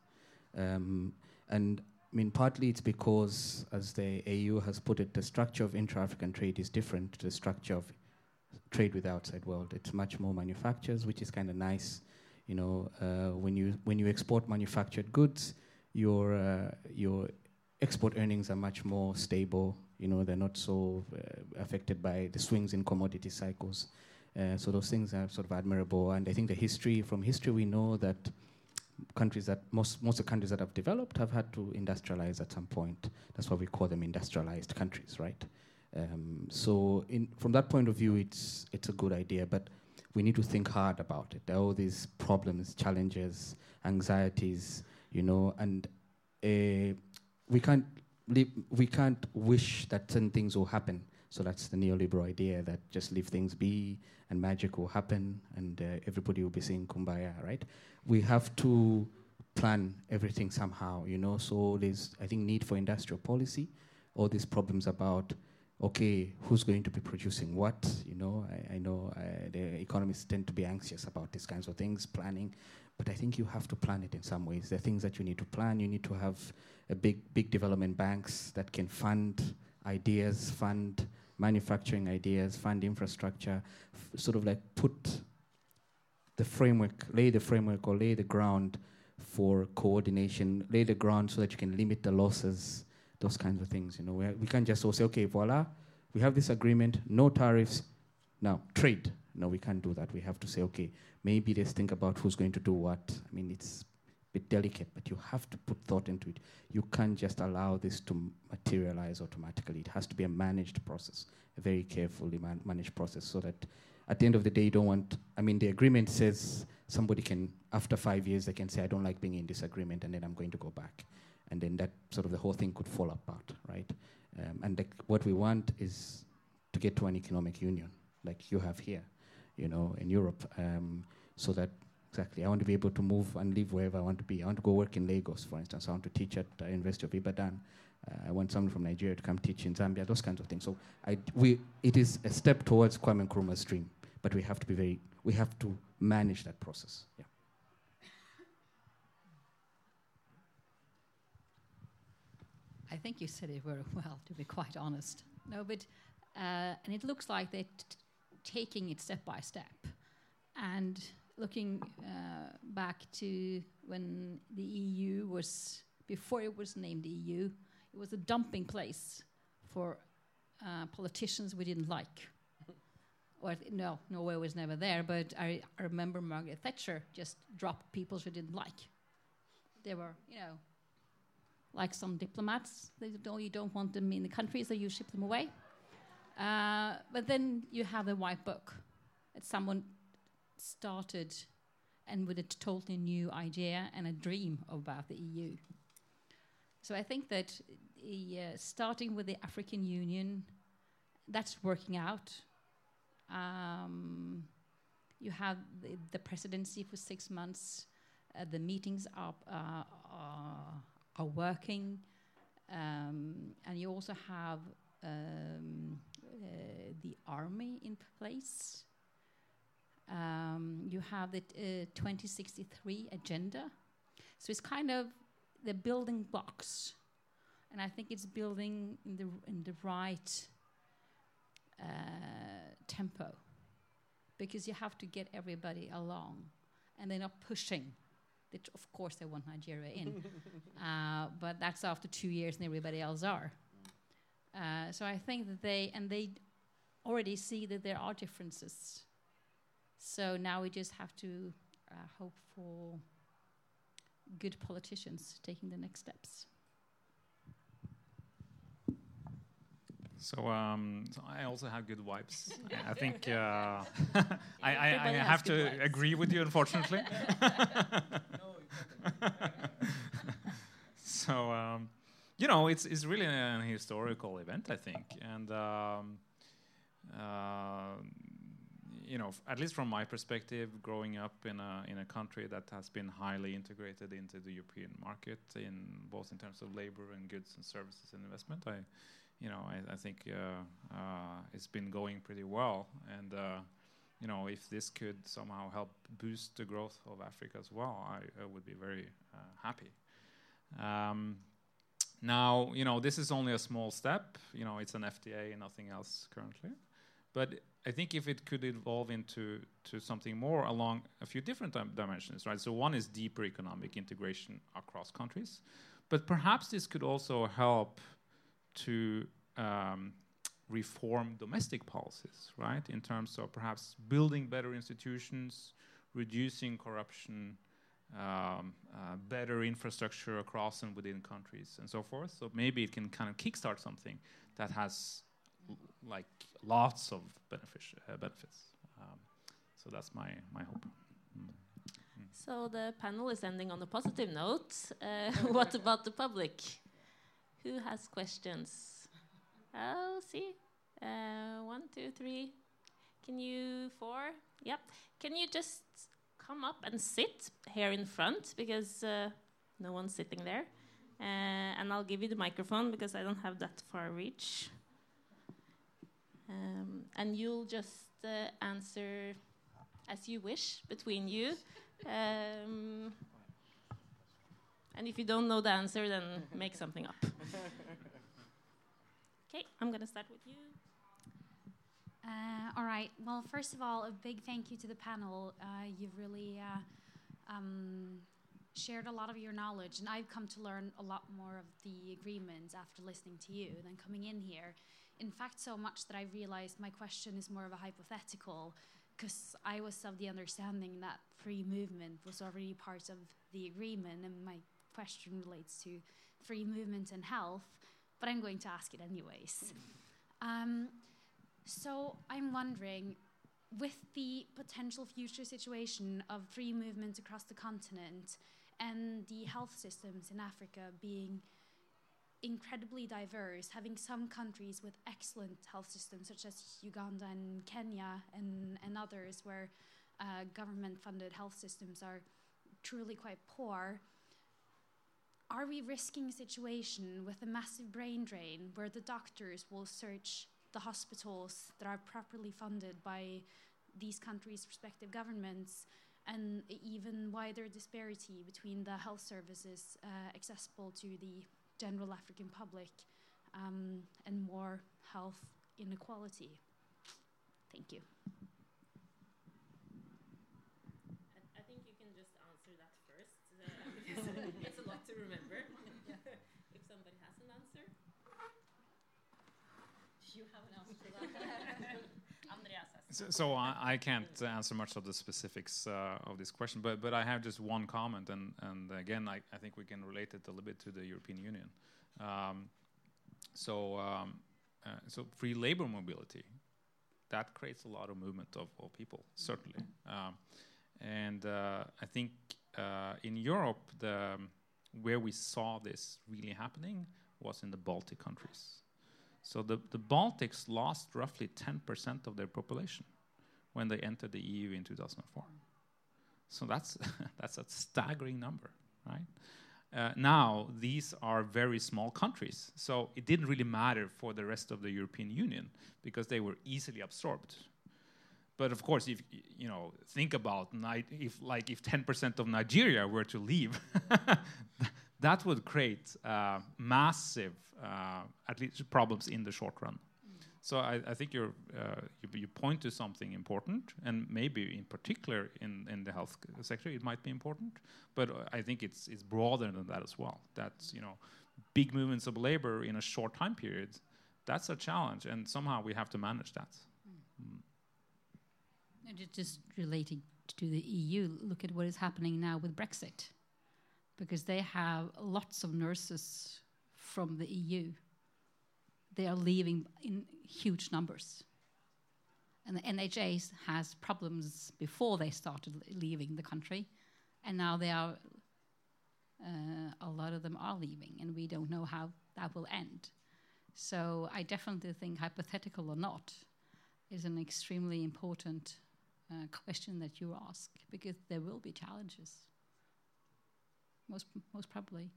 um, and I mean, partly it's because, as the AU has put it, the structure of intra-African trade is different to the structure of trade with the outside world. It's much more manufacturers, which is kind of nice you know, uh, when you when you export manufactured goods, your uh, your export earnings are much more stable. You know, they're not so uh, affected by the swings in commodity cycles. Uh, so those things are sort of admirable. And I think the history, from history, we know that countries that most most of the countries that have developed have had to industrialize at some point. That's why we call them industrialized countries, right? Um, so in, from that point of view, it's it's a good idea, but we need to think hard about it. There are all these problems, challenges, anxieties, you know, and uh, we can't we can't wish that certain things will happen. So that's the neoliberal idea that just leave things be and magic will happen and uh, everybody will be saying kumbaya, right? We have to plan everything somehow, you know. So there's, I think, need for industrial policy. All these problems about okay, who's going to be producing what? You know, I, I know uh, the economists tend to be anxious about these kinds of things, planning, but I think you have to plan it in some ways. There are things that you need to plan. You need to have a big, big development banks that can fund ideas, fund manufacturing ideas, fund infrastructure, sort of like put the framework, lay the framework or lay the ground for coordination, lay the ground so that you can limit the losses those kinds of things. You know, we, we can't just all say, okay, voila, we have this agreement, no tariffs, now trade. No, we can't do that. We have to say, okay, maybe let's think about who's going to do what. I mean, it's bit delicate, but you have to put thought into it. You can't just allow this to materialize automatically. It has to be a managed process, a very carefully man- managed process, so that at the end of the day, you don't want. I mean, the agreement says somebody can, after five years, they can say, I don't like being in this agreement, and then I'm going to go back and then that sort of the whole thing could fall apart, right? Um, and the, what we want is to get to an economic union, like you have here, you know, in Europe, um, so that exactly I want to be able to move and live wherever I want to be. I want to go work in Lagos, for instance. I want to teach at uh, University of Ibadan. Uh, I want someone from Nigeria to come teach in Zambia. Those kinds of things. So I, we, it is a step towards Kwame Nkrumah's dream, but we have to be very, we have to manage that process. Yeah. I think you said it very well, to be quite honest. No, but uh, and it looks like they're t- taking it step by step, and looking uh, back to when the EU was before it was named EU, it was a dumping place for uh, politicians we didn't like. or no, Norway was never there, but I, I remember Margaret Thatcher just dropped people she didn't like. They were, you know, like some diplomats. They don't, you don't want them in the country, so you ship them away. Uh, but then you have the white book that someone started and with a totally new idea and a dream about the EU. So I think that uh, starting with the African Union, that's working out. Um, you have the, the, presidency for six months. Uh, the meetings are, uh, are, are working. Um, and you also have um, uh, the army in place. Um, you have the uh, 2063 agenda. So it's kind of the building blocks. And I think it's building in the, in the right uh, tempo because you have to get everybody along and they're not pushing. of course, they want Nigeria in, uh, but that's after two years and everybody else are. Uh, so I think that they, and they already see that there are differences. So now we just have to uh, hope for good politicians taking the next steps. So, um, so I also have good vibes. I think uh, I, I, I have to vibes. agree with you, unfortunately. so, um, you know, it's it's really an historical event, I think, and um, uh, you know, at least from my perspective, growing up in a in a country that has been highly integrated into the European market in both in terms of labor and goods and services and investment, I, you know, I, I think uh, uh, it's been going pretty well, and uh, you know, if this could somehow help boost the growth of Africa as well, I, I would be very uh, happy. Um, now, you know, this is only a small step. You know, it's an FTA, nothing else currently. But I think if it could evolve into to something more along a few different dim dimensions, right? So one is deeper economic integration across countries, but perhaps this could also help to um, reform domestic policies, right? In terms of perhaps building better institutions, reducing corruption, um, uh, better infrastructure across and within countries, and so forth. So maybe it can kind of kickstart something that has like lots of benefic- uh, benefits. Um, so that's my my hope. Mm. So the panel is ending on a positive note. Uh, what about the public? Who has questions? Oh, see, uh, one, two, three. Can you four? Yep. Can you just come up and sit here in front because uh, no one's sitting there, uh, and I'll give you the microphone because I don't have that far reach. Um, and you'll just uh, answer as you wish between you. Um, and if you don't know the answer, then make something up. Okay, I'm going to start with you. Uh, all right. Well, first of all, a big thank you to the panel. Uh, you've really uh, um, shared a lot of your knowledge, and I've come to learn a lot more of the agreements after listening to you than coming in here in fact, so much that I realized my question is more of a hypothetical because I was of the understanding that free movement was already part of the agreement, and my question relates to free movement and health, but I'm going to ask it anyways. Um, so I'm wondering, with the potential future situation of free movement across the continent and the health systems in Africa being incredibly diverse, having some countries with excellent health systems, such as Uganda and Kenya, and, and others where uh, government funded health systems are truly quite poor. Are we risking a situation with a massive brain drain where the doctors will search the hospitals that are properly funded by these countries' respective governments? and even wider disparity between the health services uh, accessible to the general African public um, and more health inequality. Thank you. I, think you can just answer that first, uh, it's a lot to remember. if somebody has an answer. Do you have an answer to that? So, so I, I, can't answer much of the specifics uh, of this question, but but I have just one comment, and and again, I, I think we can relate it a little bit to the European Union. Um, so um, uh, so free labor mobility that creates a lot of movement of, of people, certainly, um, and uh, I think uh, in Europe the where we saw this really happening was in the Baltic countries. So the, the Baltics lost roughly 10% of their population when they entered the EU in 2004. So that's, that's a staggering number, right? Uh, now, these are very small countries, so it didn't really matter for the rest of the European Union because they were easily absorbed. But of course, if you know, think about if like if 10% of Nigeria were to leave, that would create uh, massive, uh, at least problems in the short run. So I, I think uh, you, you, point to something important, and maybe in particular in, in the health sector it might be important, but I think it's it's broader than that as well. That's you know, big movements of labor in a short time period. That's a challenge, and somehow we have to manage that. Mm. Mm. Just relating to the EU, look at what is happening now with Brexit, because they have lots of nurses from the EU they are leaving in huge numbers. And the NHS has problems before they started leaving the country, and now they are. Uh, a lot of them are leaving, and we don't know how that will end. So I definitely think, hypothetical or not, is an extremely important uh, question that you ask because there will be challenges. Most most probably.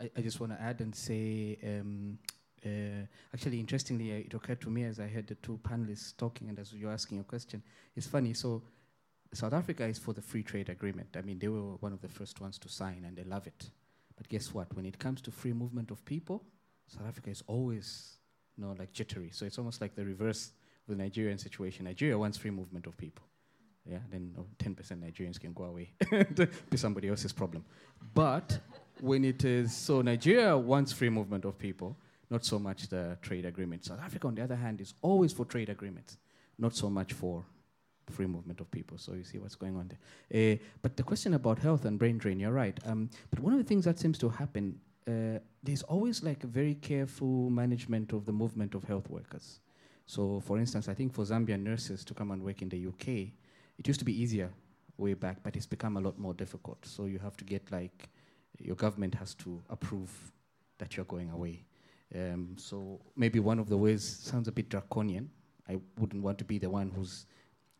I, I just want to add and say, um, uh, actually, interestingly, uh, it occurred to me as I heard the two panelists talking and as you're asking your question. It's funny. So, South Africa is for the free trade agreement. I mean, they were one of the first ones to sign and they love it. But guess what? When it comes to free movement of people, South Africa is always, you know, like jittery. So it's almost like the reverse of the Nigerian situation. Nigeria wants free movement of people. Yeah, then oh, 10% Nigerians can go away. be somebody else's problem. But when it is so Nigeria wants free movement of people, not so much the trade agreement. South Africa, on the other hand, is always for trade agreements, not so much for free movement of people. So you see what's going on there. Uh, but the question about health and brain drain, you're right. Um, but one of the things that seems to happen, uh, there's always like a very careful management of the movement of health workers. So, for instance, I think for Zambian nurses to come and work in the UK, it used to be easier way back, but it's become a lot more difficult. So you have to get like your government has to approve that you're going away. Um, so maybe one of the ways sounds a bit draconian. I wouldn't want to be the one who's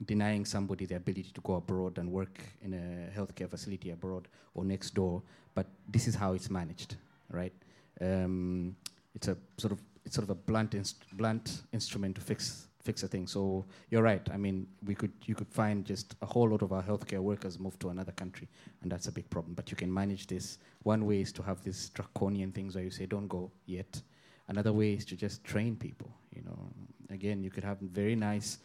denying somebody the ability to go abroad and work in a healthcare facility abroad or next door. But this is how it's managed, right? Um, it's a sort of it's sort of a blunt inst- blunt instrument to fix fix a thing. So you're right. I mean, we could you could find just a whole lot of our healthcare workers move to another country, and that's a big problem. But you can manage this. One way is to have these draconian things where you say, "Don't go yet." Another way is to just train people. You know, again, you could have very nice,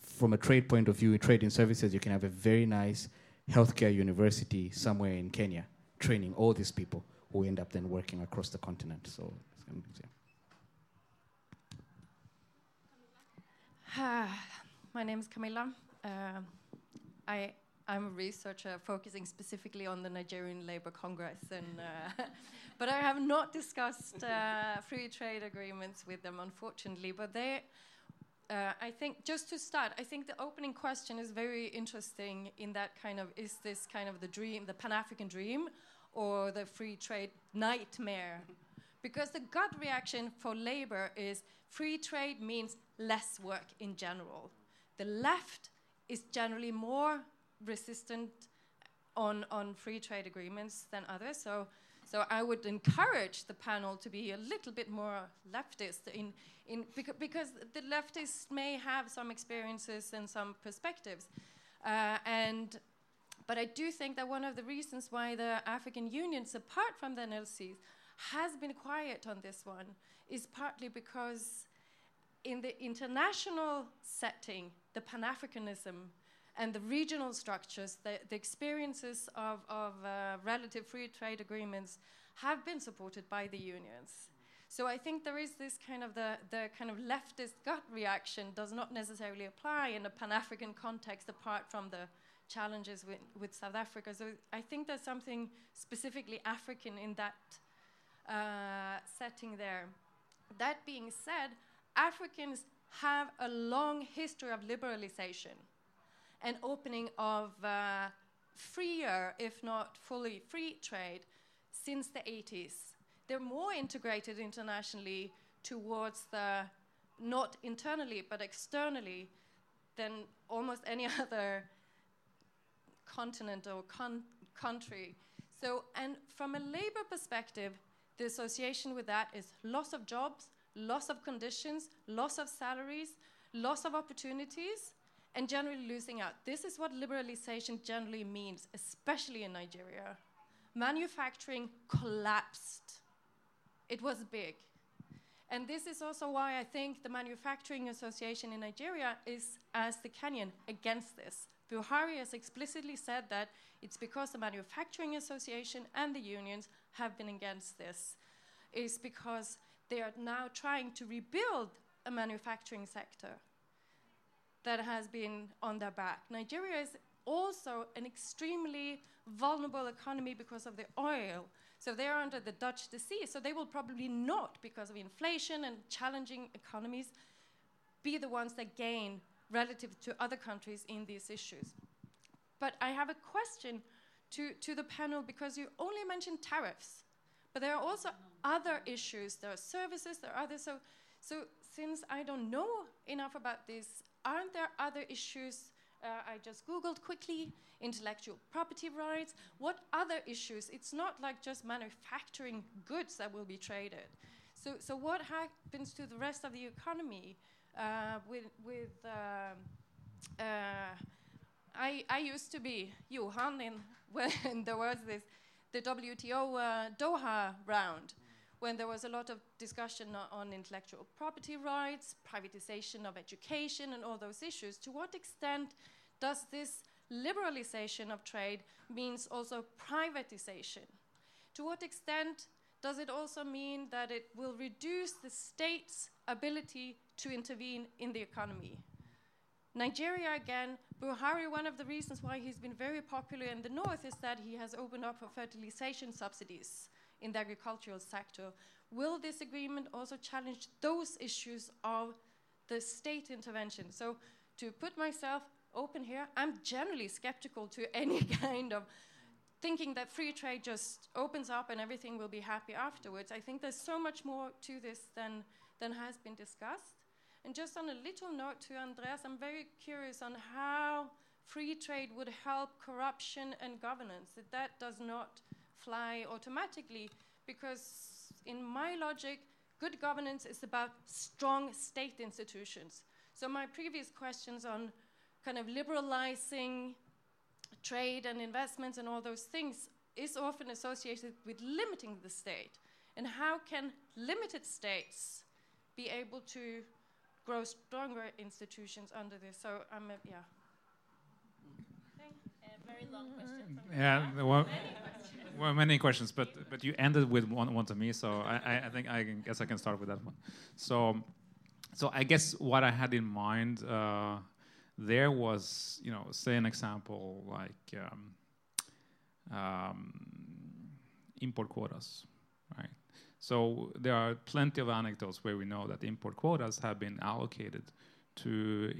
from a trade point of view, trade in services. You can have a very nice healthcare university somewhere in Kenya, training all these people who end up then working across the continent. So. Yeah. My name is Camilla. Uh, I, I'm a researcher focusing specifically on the Nigerian Labour Congress, and, uh, but I have not discussed uh, free trade agreements with them, unfortunately. But they, uh, I think, just to start, I think the opening question is very interesting in that kind of is this kind of the dream, the Pan African dream, or the free trade nightmare? Because the gut reaction for labor is free trade means less work in general. The left is generally more resistant on, on free trade agreements than others. So, so I would encourage the panel to be a little bit more leftist in, in beca because the leftists may have some experiences and some perspectives. Uh, and but I do think that one of the reasons why the African unions, apart from the NLCs, has been quiet on this one is partly because in the international setting, the Pan Africanism and the regional structures, the, the experiences of, of uh, relative free trade agreements have been supported by the unions. So I think there is this kind of the, the kind of leftist gut reaction does not necessarily apply in a Pan-African context apart from the challenges with, with South Africa. So I think there's something specifically African in that uh, setting there. That being said, Africans have a long history of liberalization and opening of uh, freer, if not fully free trade, since the 80s. They're more integrated internationally towards the not internally but externally than almost any other continent or con country. So, and from a labor perspective, the association with that is loss of jobs, loss of conditions, loss of salaries, loss of opportunities, and generally losing out. This is what liberalization generally means, especially in Nigeria. Manufacturing collapsed. It was big. And this is also why I think the Manufacturing Association in Nigeria is, as the Kenyan, against this. Buhari has explicitly said that it's because the Manufacturing Association and the unions have been against this. is because they are now trying to rebuild a manufacturing sector that has been on their back. Nigeria is also an extremely vulnerable economy because of the oil. So they are under the Dutch disease. So they will probably not, because of inflation and challenging economies, be the ones that gain relative to other countries in these issues. But I have a question to, to the panel because you only mentioned tariffs, but there are also other issues. There are services, there are others. So, so since I don't know enough about this, aren't there other issues? Uh, I just Googled quickly intellectual property rights. What other issues? It's not like just manufacturing goods that will be traded. So, so what happens to the rest of the economy? Uh, with with um, uh, I, I used to be Johan in when there was this the WTO uh, Doha round when there was a lot of discussion on intellectual property rights, privatization of education, and all those issues. To what extent does this liberalization of trade means also privatization? To what extent does it also mean that it will reduce the state's ability to intervene in the economy? Nigeria, again, Buhari, one of the reasons why he's been very popular in the north is that he has opened up for fertilization subsidies in the agricultural sector. Will this agreement also challenge those issues of the state intervention? So, to put myself open here, I'm generally skeptical to any kind of thinking that free trade just opens up and everything will be happy afterwards. I think there's so much more to this than, than has been discussed. And just on a little note to Andreas, I'm very curious on how free trade would help corruption and governance, that that does not fly automatically, because in my logic, good governance is about strong state institutions. So my previous questions on kind of liberalizing trade and investments and all those things is often associated with limiting the state. And how can limited states be able to grow stronger institutions under this? So I'm, um, yeah. very long question. yeah, there were, were many questions, but but you ended with one, one to me, so I, I think I guess I can start with that one. So, so I guess what I had in mind uh, there was, you know, say an example like um, um, import quotas, right? So there are plenty of anecdotes where we know that import quotas have been allocated to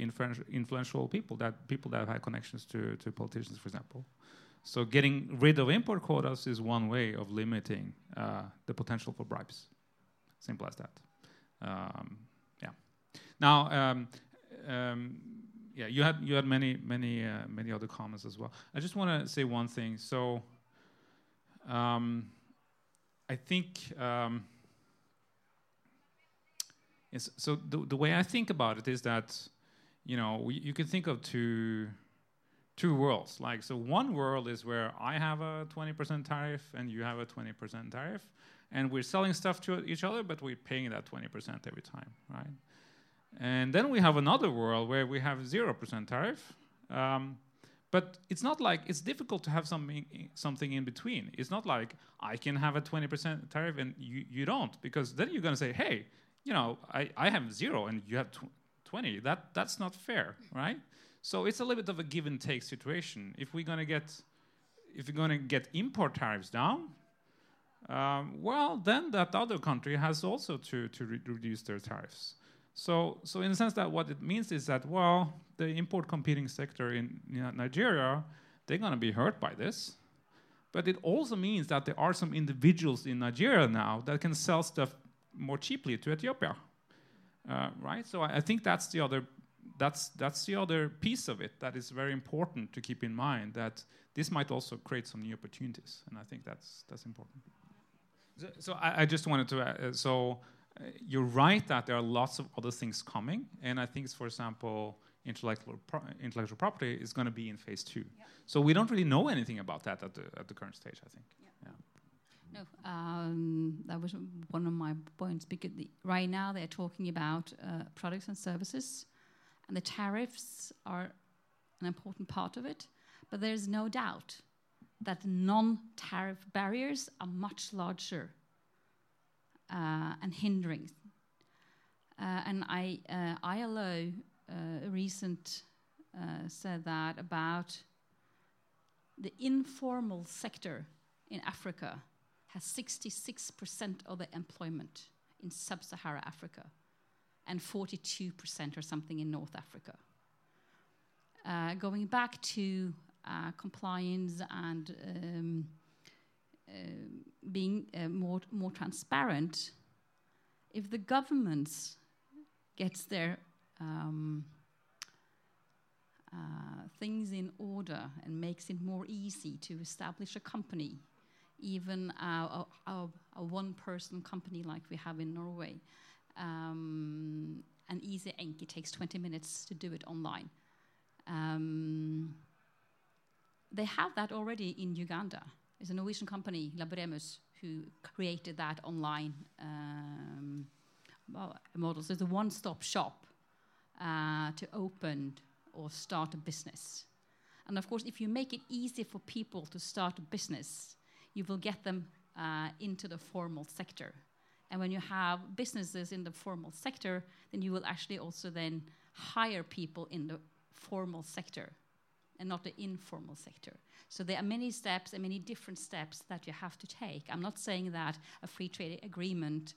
influential people, that people that have had connections to, to politicians, for example. So getting rid of import quotas is one way of limiting uh, the potential for bribes. Simple as that. Um, yeah. Now, um, um, yeah, you had you had many many uh, many other comments as well. I just want to say one thing. So, um, I think um. So the the way I think about it is that, you know, we, you can think of two two worlds. Like so, one world is where I have a twenty percent tariff and you have a twenty percent tariff, and we're selling stuff to each other, but we're paying that twenty percent every time, right? And then we have another world where we have 0% tariff. Um, but it's not like it's difficult to have something something in between. It's not like I can have a 20% tariff and you, you don't, because then you're going to say, hey, you know, I, I have zero and you have tw 20. That that's not fair, right? So it's a little bit of a give and take situation. If we're going to get if going to get import tariffs down, um, well, then that other country has also to to re reduce their tariffs. So, so in the sense that what it means is that, well, the import competing sector in you know, Nigeria they're going to be hurt by this. But it also means that there are some individuals in Nigeria now that can sell stuff more cheaply to Ethiopia, uh, right? So I, I, think that's the other that's that's the other piece of it that is very important to keep in mind that this might also create some new opportunities, and I think that's that's important. So, so I, I, just wanted to uh, so. Uh, you're right that there are lots of other things coming, and I think, for example, intellectual, pro intellectual property is going to be in phase two. Yep. So we don't really know anything about that at the, at the current stage, I think. Yep. Yeah. No, um, that was one of my points because the, right now they're talking about uh, products and services, and the tariffs are an important part of it. But there's no doubt that non-tariff barriers are much larger and hindering. Uh, and I, uh, ILO uh, recent uh, said that about the informal sector in Africa has 66% of the employment in sub-Sahara Africa and 42% or something in North Africa. Uh, going back to uh, compliance and um, uh, being uh, more, more transparent, if the governments gets their um, uh, things in order and makes it more easy to establish a company, even a, a, a one person company like we have in Norway. Um, an easy ink, it takes 20 minutes to do it online. Um, they have that already in Uganda. There's a Norwegian company, Labremus, who created that online um, model. So it's a one stop shop uh, to open or start a business. And of course, if you make it easy for people to start a business, you will get them uh, into the formal sector. And when you have businesses in the formal sector, then you will actually also then hire people in the formal sector and not the informal sector. So there are many steps and many different steps that you have to take. I'm not saying that a free trade agreement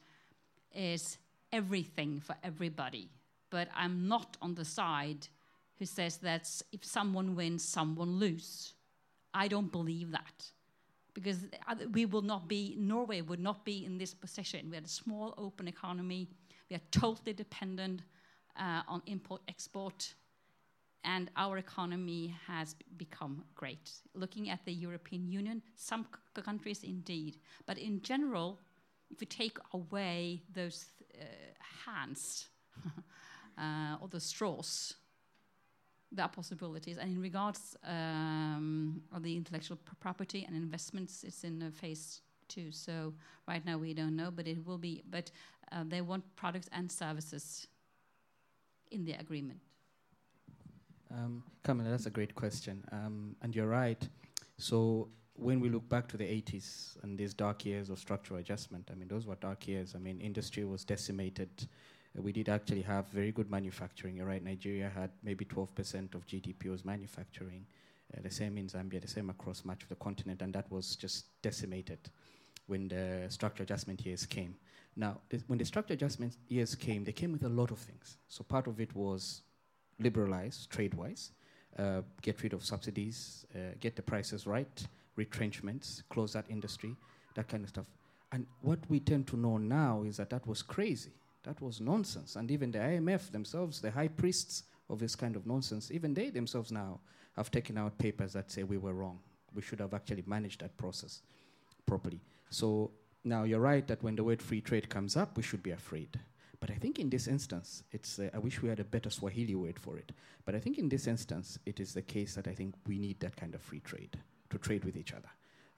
is everything for everybody but I'm not on the side who says that if someone wins, someone loses. I don't believe that. Because we will not be, Norway would not be in this position. We had a small, open economy. We are totally dependent uh, on import export. And our economy has become great. Looking at the European Union, some countries indeed. But in general, if you take away those uh, hands, uh, or the straws. There are possibilities. And in regards um, of the intellectual property and investments, it's in uh, phase two. So right now we don't know, but it will be. But uh, they want products and services in the agreement. Um, Camilla, that's a great question. Um, and you're right. So when we look back to the 80s and these dark years of structural adjustment, I mean, those were dark years. I mean, industry was decimated we did actually have very good manufacturing. You're right, Nigeria had maybe 12% of GDP was manufacturing. Uh, the same in Zambia, the same across much of the continent, and that was just decimated when the structural adjustment years came. Now, when the structural adjustment years came, they came with a lot of things. So part of it was liberalize trade-wise, uh, get rid of subsidies, uh, get the prices right, retrenchments, close that industry, that kind of stuff. And what we tend to know now is that that was crazy. That was nonsense. And even the IMF themselves, the high priests of this kind of nonsense, even they themselves now have taken out papers that say we were wrong. We should have actually managed that process properly. So now you're right that when the word free trade comes up, we should be afraid. But I think in this instance, it's, uh, I wish we had a better Swahili word for it. But I think in this instance, it is the case that I think we need that kind of free trade to trade with each other.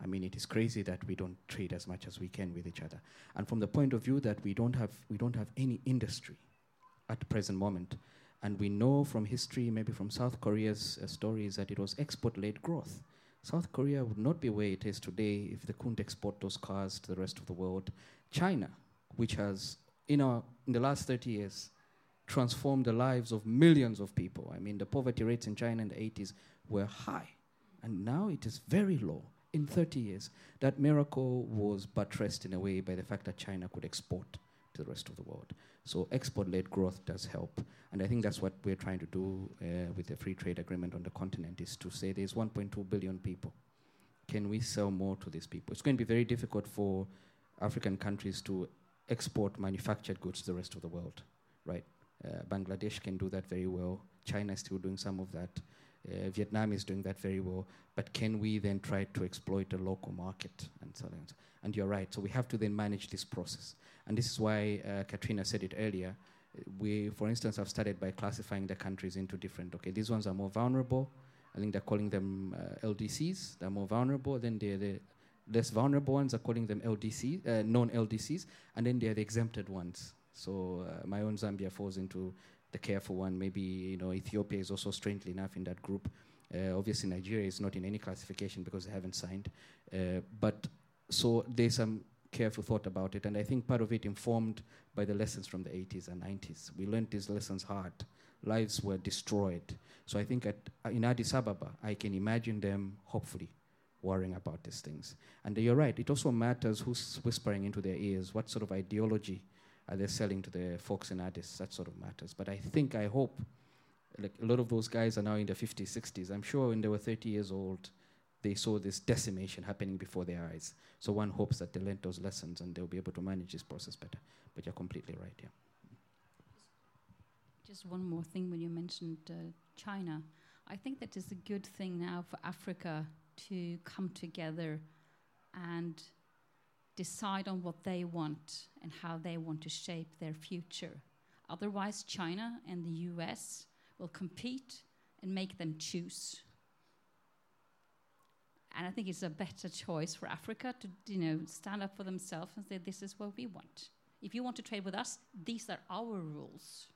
I mean, it is crazy that we don't trade as much as we can with each other. And from the point of view that we don't have, we don't have any industry at the present moment, and we know from history, maybe from South Korea's uh, stories, that it was export-led growth. South Korea would not be where it is today if they couldn't export those cars to the rest of the world. China, which has, in, our, in the last 30 years, transformed the lives of millions of people. I mean, the poverty rates in China in the 80s were high, and now it is very low in 30 years. That miracle was buttressed in a way by the fact that China could export to the rest of the world. So export-led growth does help, and I think that's what we're trying to do uh, with the free trade agreement on the continent is to say there's 1.2 billion people. Can we sell more to these people? It's going to be very difficult for African countries to export manufactured goods to the rest of the world, right? Uh, Bangladesh can do that very well. China is still doing some of that. Uh, Vietnam is doing that very well. But can we then try to exploit the local market and so on? And you're right. So we have to then manage this process. And this is why uh, Katrina said it earlier. We, for instance, have started by classifying the countries into different. Okay, these ones are more vulnerable. I think they're calling them uh, LDCs. They're more vulnerable. Then they're the less vulnerable ones are calling them LDC, uh, non-LDCs, and then they're the exempted ones. So uh, my own Zambia falls into the careful one. Maybe you know Ethiopia is also strangely enough in that group. Uh, obviously Nigeria is not in any classification because they haven't signed. Uh, but so there's some careful thought about it, and I think part of it informed by the lessons from the 80s and 90s. We learned these lessons hard. Lives were destroyed. So I think at, in Addis Ababa, I can imagine them hopefully worrying about these things. And you're right, it also matters who's whispering into their ears, what sort of ideology are they selling to the folks and artists, that sort of matters. But I think, I hope, like a lot of those guys are now in their 50s, 60s. I'm sure when they were 30 years old, they saw this decimation happening before their eyes. So one hopes that they learned those lessons and they'll be able to manage this process better. But you're completely right, yeah. Just one more thing when you mentioned uh, China. I think that is a good thing now for Africa to come together and decide on what they want and how they want to shape their future. Otherwise, China and the US will compete and make them choose. And I think it's a better choice for Africa to you know, stand up for themselves and say, this is what we want. If you want to trade with us, these are our rules.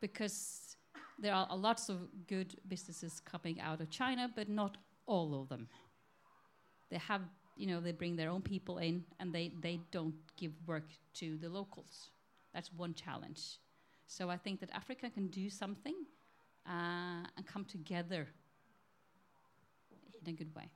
Because there are lots of good businesses coming out of China, but not all of them. They have, you know, they bring their own people in and they, they don't give work to the locals. That's one challenge. So I think that Africa can do something uh, and come together in a good way.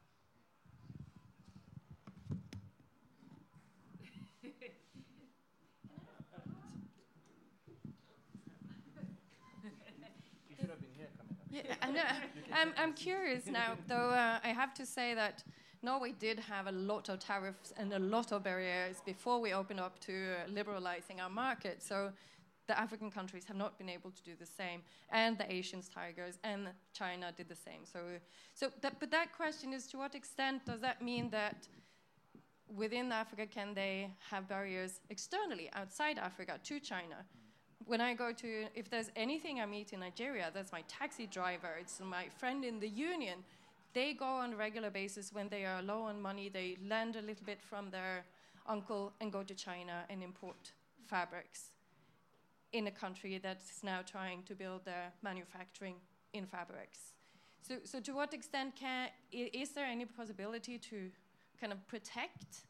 Yeah, I'm, I'm, I'm curious now, though uh, I have to say that Norway did have a lot of tariffs and a lot of barriers before we opened up to uh, liberalizing our market. So the African countries have not been able to do the same, and the Asian tigers and China did the same. So, so that, but that question is to what extent does that mean that within Africa can they have barriers externally outside Africa to China? When I go to, if there's anything I meet in Nigeria, that's my taxi driver, it's my friend in the union. They go on a regular basis when they are low on money, they lend a little bit from their uncle and go to China and import fabrics in a country that's now trying to build their manufacturing in fabrics. So, so to what extent can, is there any possibility to kind of protect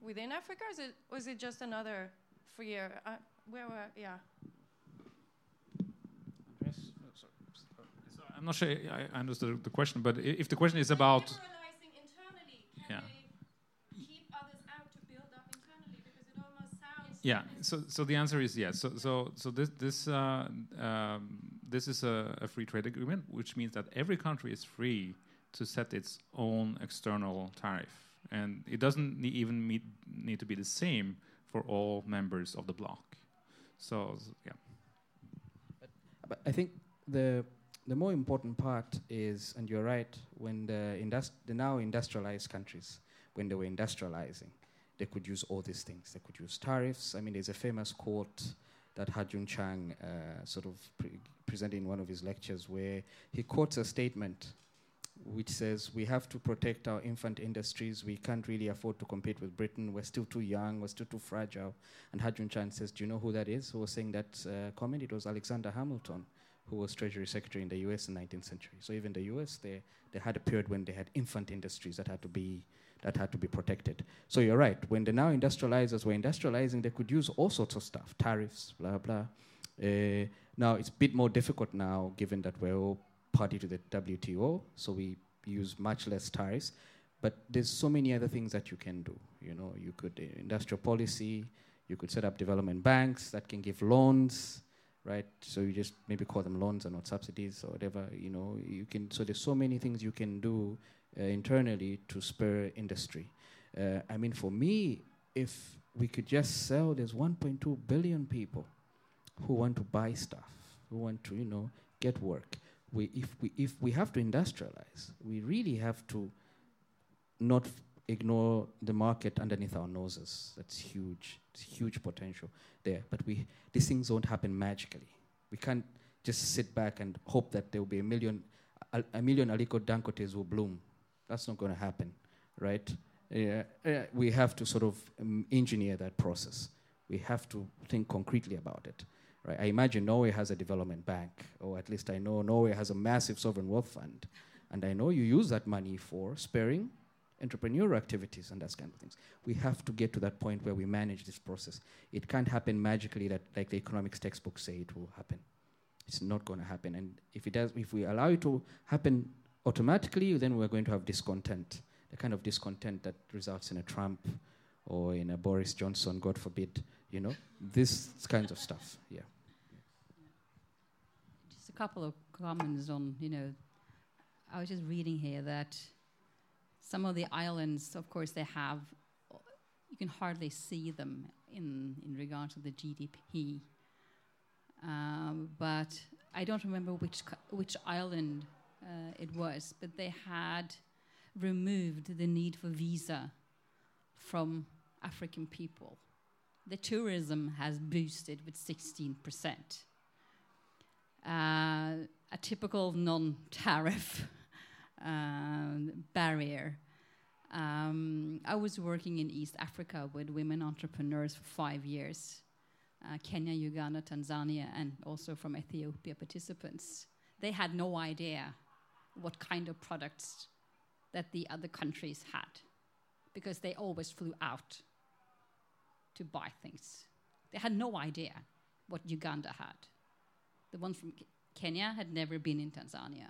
within Africa, or is it, or is it just another freer? Uh, where were yeah. I'm not sure I understood the question, but if the question is about yeah. Yeah. So, so the answer is yes. So, so, so this this uh, um, this is a, a, free trade agreement, which means that every country is free to set its own external tariff, and it doesn't ne even meet, need to be the same for all members of the bloc. So yeah. But, but I think the the more important part is, and you're right, when the, industri- the now industrialized countries, when they were industrializing, they could use all these things. They could use tariffs. I mean, there's a famous quote that Ha-Joon Chang uh, sort of pre- presented in one of his lectures where he quotes a statement which says we have to protect our infant industries. We can't really afford to compete with Britain. We're still too young. We're still too fragile. And Ha-Joon Chang says, do you know who that is? Who was saying that uh, comment? It was Alexander Hamilton, who was Treasury Secretary in the U.S. in the 19th century. So even the U.S. they they had a period when they had infant industries that had to be that had to be protected. So you're right. When the now industrializers were industrializing, they could use all sorts of stuff, tariffs, blah blah. Uh, now it's a bit more difficult now, given that we're all party to the WTO, so we use much less tariffs. But there's so many other things that you can do. You know, you could uh, industrial policy, you could set up development banks that can give loans, right? So you just maybe call them loans and not subsidies or whatever. You know, you can. So there's so many things you can do uh, internally to spur industry. Uh, I mean, for me, if we could just sell, there's 1.2 billion people who want to buy stuff, who want to, you know, get work. We, if we if we have to industrialize, we really have to not ignore the market underneath our noses. That's huge. It's huge potential there. But we these things won't happen magically. We can't just sit back and hope that there will be a million a, a million Aliko Dangotes will bloom. That's not going to happen, right? Yeah, uh, we have to sort of um, engineer that process. We have to think concretely about it. Right? I imagine Norway has a development bank, or at least I know Norway has a massive sovereign wealth fund, and I know you use that money for sparing entrepreneurial activities and that kind of things. We have to get to that point where we manage this process. It can't happen magically that like the economics textbooks say it will happen. It's not going to happen. And if it does, if we allow it to happen automatically, then we're going to have discontent. The kind of discontent that results in a Trump or in a Boris Johnson, God forbid, you know, this kinds of stuff. Yeah. Just a couple of comments on, you know, I was just reading here that some of the islands, of course, they have, you can hardly see them in, in regard to the GDP. Um, but I don't remember which, which island uh, it was, but they had removed the need for visa from African people. The tourism has boosted with 16%. Uh, a typical non tariff um, barrier. Um, I was working in East Africa with women entrepreneurs for five years uh, Kenya, Uganda, Tanzania, and also from Ethiopia participants. They had no idea what kind of products that the other countries had because they always flew out to buy things. They had no idea what Uganda had. The one from Kenya had never been in Tanzania.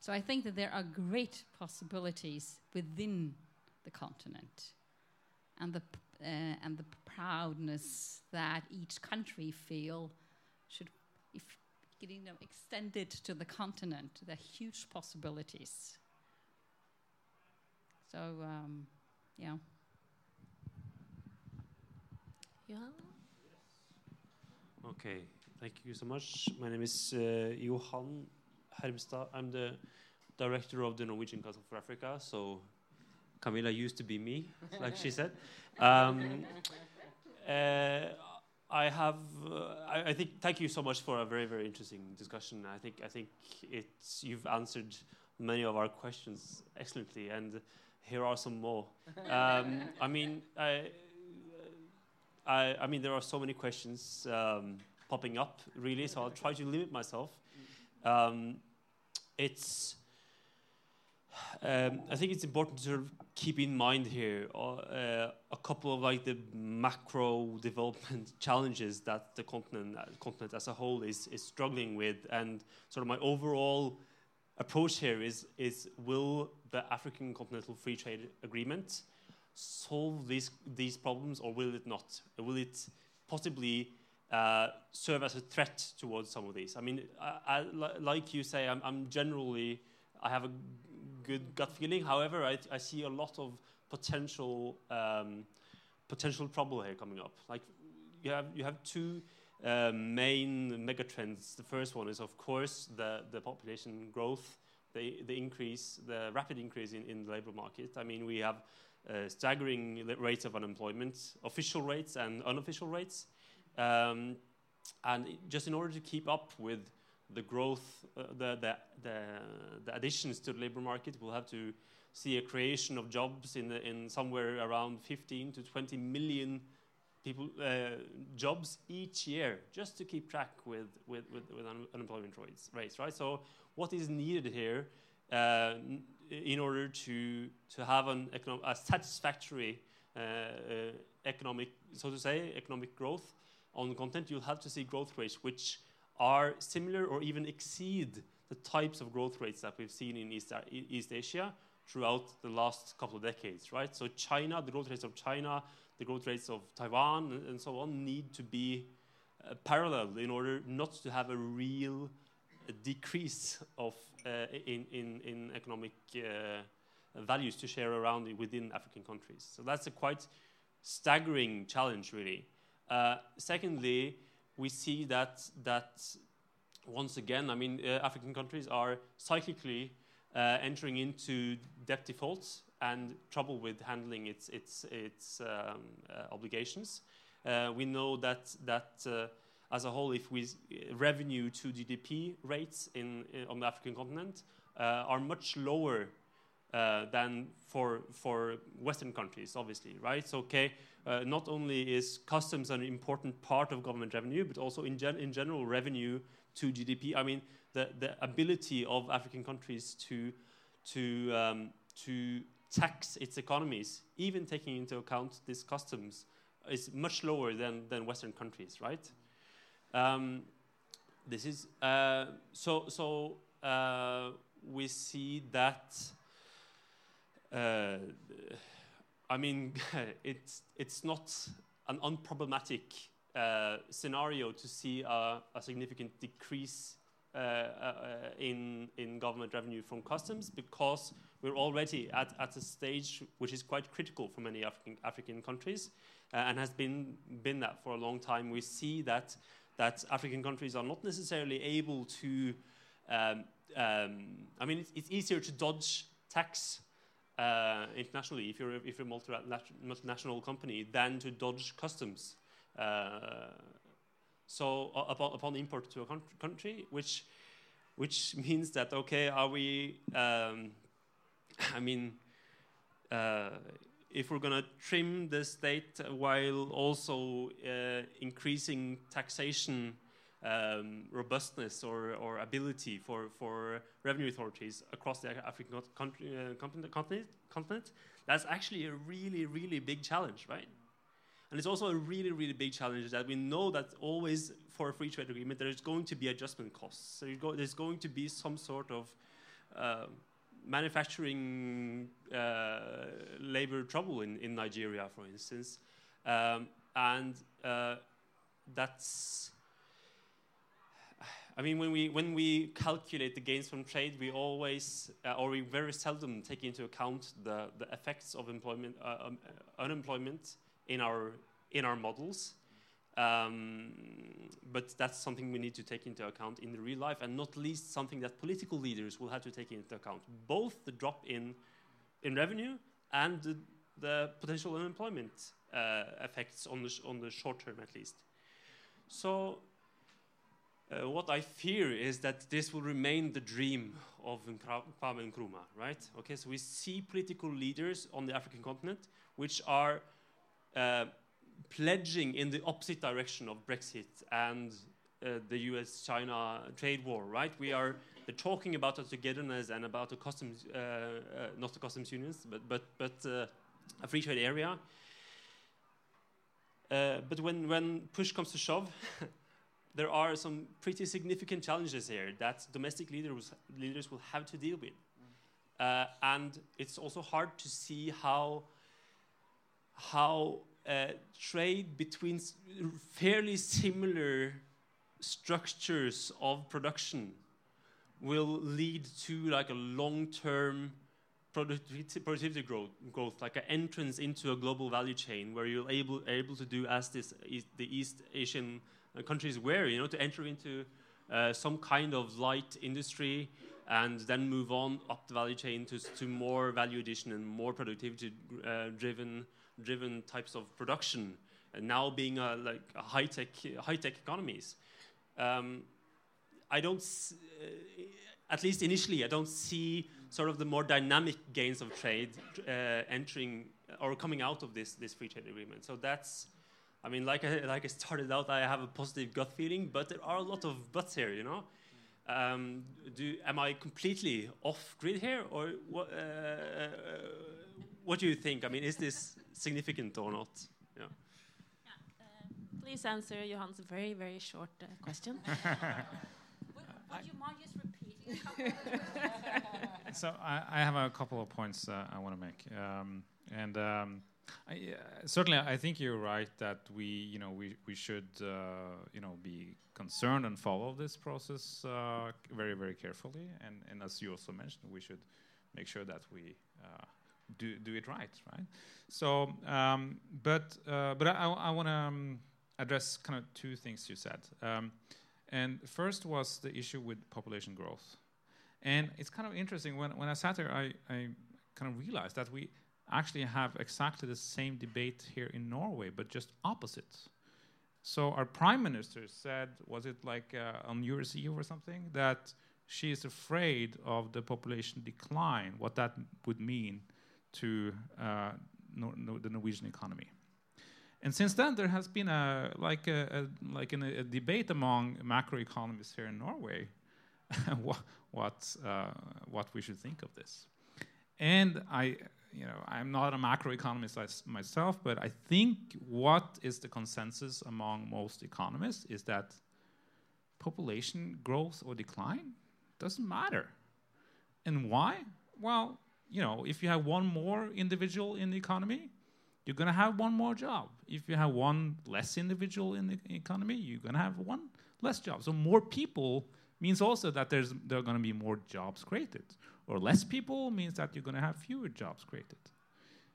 So I think that there are great possibilities within the continent and the, uh, and the proudness that each country feel should, if getting them extended to the continent, there are huge possibilities. So, um, yeah. Yeah. Okay, thank you so much. My name is uh, Johan Hermstad. I'm the director of the Norwegian Council for Africa. So Camilla used to be me, like she said. Um, uh, I have. Uh, I, I think. Thank you so much for a very, very interesting discussion. I think. I think it's. You've answered many of our questions excellently, and here are some more. Um, I mean, I, I, I mean, there are so many questions um, popping up, really. So I'll try to limit myself. Um, it's. Um, I think it's important to sort of keep in mind here uh, a couple of like the macro development challenges that the continent, uh, continent as a whole is is struggling with, and sort of my overall approach here is is will the African Continental Free Trade Agreement solve these these problems, or will it not? Will it possibly uh, serve as a threat towards some of these? I mean, I, I, like you say, I'm, I'm generally I have a good gut feeling. However, I, I see a lot of potential um, potential trouble here coming up. Like you have you have two uh, main megatrends. The first one is, of course, the the population growth, the the increase, the rapid increase in, in the labor market. I mean, we have uh, staggering rates of unemployment, official rates and unofficial rates. Um, and just in order to keep up with the growth, uh, the, the, the, the additions to the labor market, we'll have to see a creation of jobs in, the, in somewhere around 15 to 20 million people uh, jobs each year just to keep track with, with, with, with un- unemployment rates, rates, right? So what is needed here uh, in order to, to have an a satisfactory uh, uh, economic, so to say, economic growth on the continent, you'll have to see growth rates which are similar or even exceed the types of growth rates that we've seen in East, East Asia throughout the last couple of decades, right? So China, the growth rates of China, the growth rates of Taiwan, and, so on, need to be uh, parallel in order not to have a real decrease of uh, in, in, in economic uh, values to share around within African countries. So that's a quite staggering challenge, really. Uh, secondly, we see that that once again, I mean, uh, African countries are cyclically uh, entering into debt defaults and trouble with handling its its its um, uh, obligations. We know that that as a whole, if we revenue to GDP rates in, in on the African continent are much lower uh, than for for Western countries, obviously, right? So, okay, uh, not only is customs an important part of government revenue, but also in, gen in general revenue to GDP. I mean, the the ability of African countries to to um, to tax its economies, even taking into account these customs, is much lower than than Western countries, right? Um, this is uh, so so. Uh, we see that uh, I mean, it's, it's not an unproblematic uh, scenario to see a, a significant decrease uh, uh, in, in government revenue from customs because we're already at, at a stage which is quite critical for many African, African countries and has been, been that for a long time. We see that, that African countries are not necessarily able to, um, um, I mean, it's, it's easier to dodge tax uh, internationally if you're if you're a multinational company than to dodge customs. Uh, so uh, upon, upon import to a country, which which means that okay, are we? Um, I mean, uh, if we're going to trim the state while also uh, increasing taxation um, robustness or, or ability for, for revenue authorities across the African country, uh, continent, continent, that's actually a really, really big challenge, right? And it's also a really, really big challenge that we know that always for a free trade agreement, there's going to be adjustment costs. So go, there's going to be some sort of uh, manufacturing uh, labor trouble in, in Nigeria, for instance. Um, and uh, that's I mean, when we, when we calculate the gains from trade, we always, uh, or we very seldom take into account the, the effects of employment, uh, um, unemployment in our, in our models. Um, but that's something we need to take into account in the real life, and not least something that political leaders will have to take into account. Both the drop in, in revenue and the, the potential unemployment uh, effects on the, on the short term, at least. So uh, what I fear is that this will remain the dream of Kwame Nkrumah, right? Okay, so we see political leaders on the African continent which are uh, pledging in the opposite direction of Brexit and uh, the US-China trade war, right? We are talking about a togetherness and about a customs, uh, uh, not the customs unions, but but but uh, a free trade area. but when when push comes to shove. there are some pretty significant challenges here that domestic leaders, leaders will have to deal with. Uh, and it's also hard to see how, how uh, trade between fairly similar structures of production will lead to like a long-term productivity, productivity growth, growth, like an entrance into a global value chain where you're able, able to do as this, the East Asian countries were, you know, to enter into uh, some kind of light industry and then move on up the value chain to, to more value addition and more productivity uh, driven driven types of production. And now being a, like a high tech high tech economies, um, I don't. Uh, at least initially, I don't see sort of the more dynamic gains of trade uh, entering or coming out of this this free trade agreement. So that's I mean, like I, like I started out, I have a positive gut feeling, but there are a lot of buts here, you know. Um, do am I completely off grid here, or what? Uh, what do you think? I mean, is this significant or not? Yeah. yeah uh, please answer Johan's very very short uh, question. would, would you mind just repeating? so I, I, have a couple of points uh, I want to make, um, and um, I, uh, certainly I think you're right that we, you know, we we should, uh, you know, be concerned and follow this process uh, very very carefully, and and as you also mentioned, we should make sure that we uh, do do it right, right? So, um, but uh, but I, I want to um, address kind of two things you said. Um, and first was the issue with population growth. And it's kind of interesting, when, when I sat there, I, I kind of realized that we actually have exactly the same debate here in Norway, but just opposite. So our prime minister said, was it like uh, on New Year's Eve or something, that she is afraid of the population decline, what that would mean to uh, the Norwegian economy. And since then, there has been a like a, a like a, a debate among macroeconomists here in Norway, what what, uh, what we should think of this. And I, you know, I'm not a macroeconomist myself, but I think what is the consensus among most economists is that population growth or decline doesn't matter. And why? Well, you know, if you have one more individual in the economy, you're going to have one more job. If you have one less individual in the economy, you're going to have one less job. So more people means also that there's there are going to be more jobs created, or less people means that you're going to have fewer jobs created.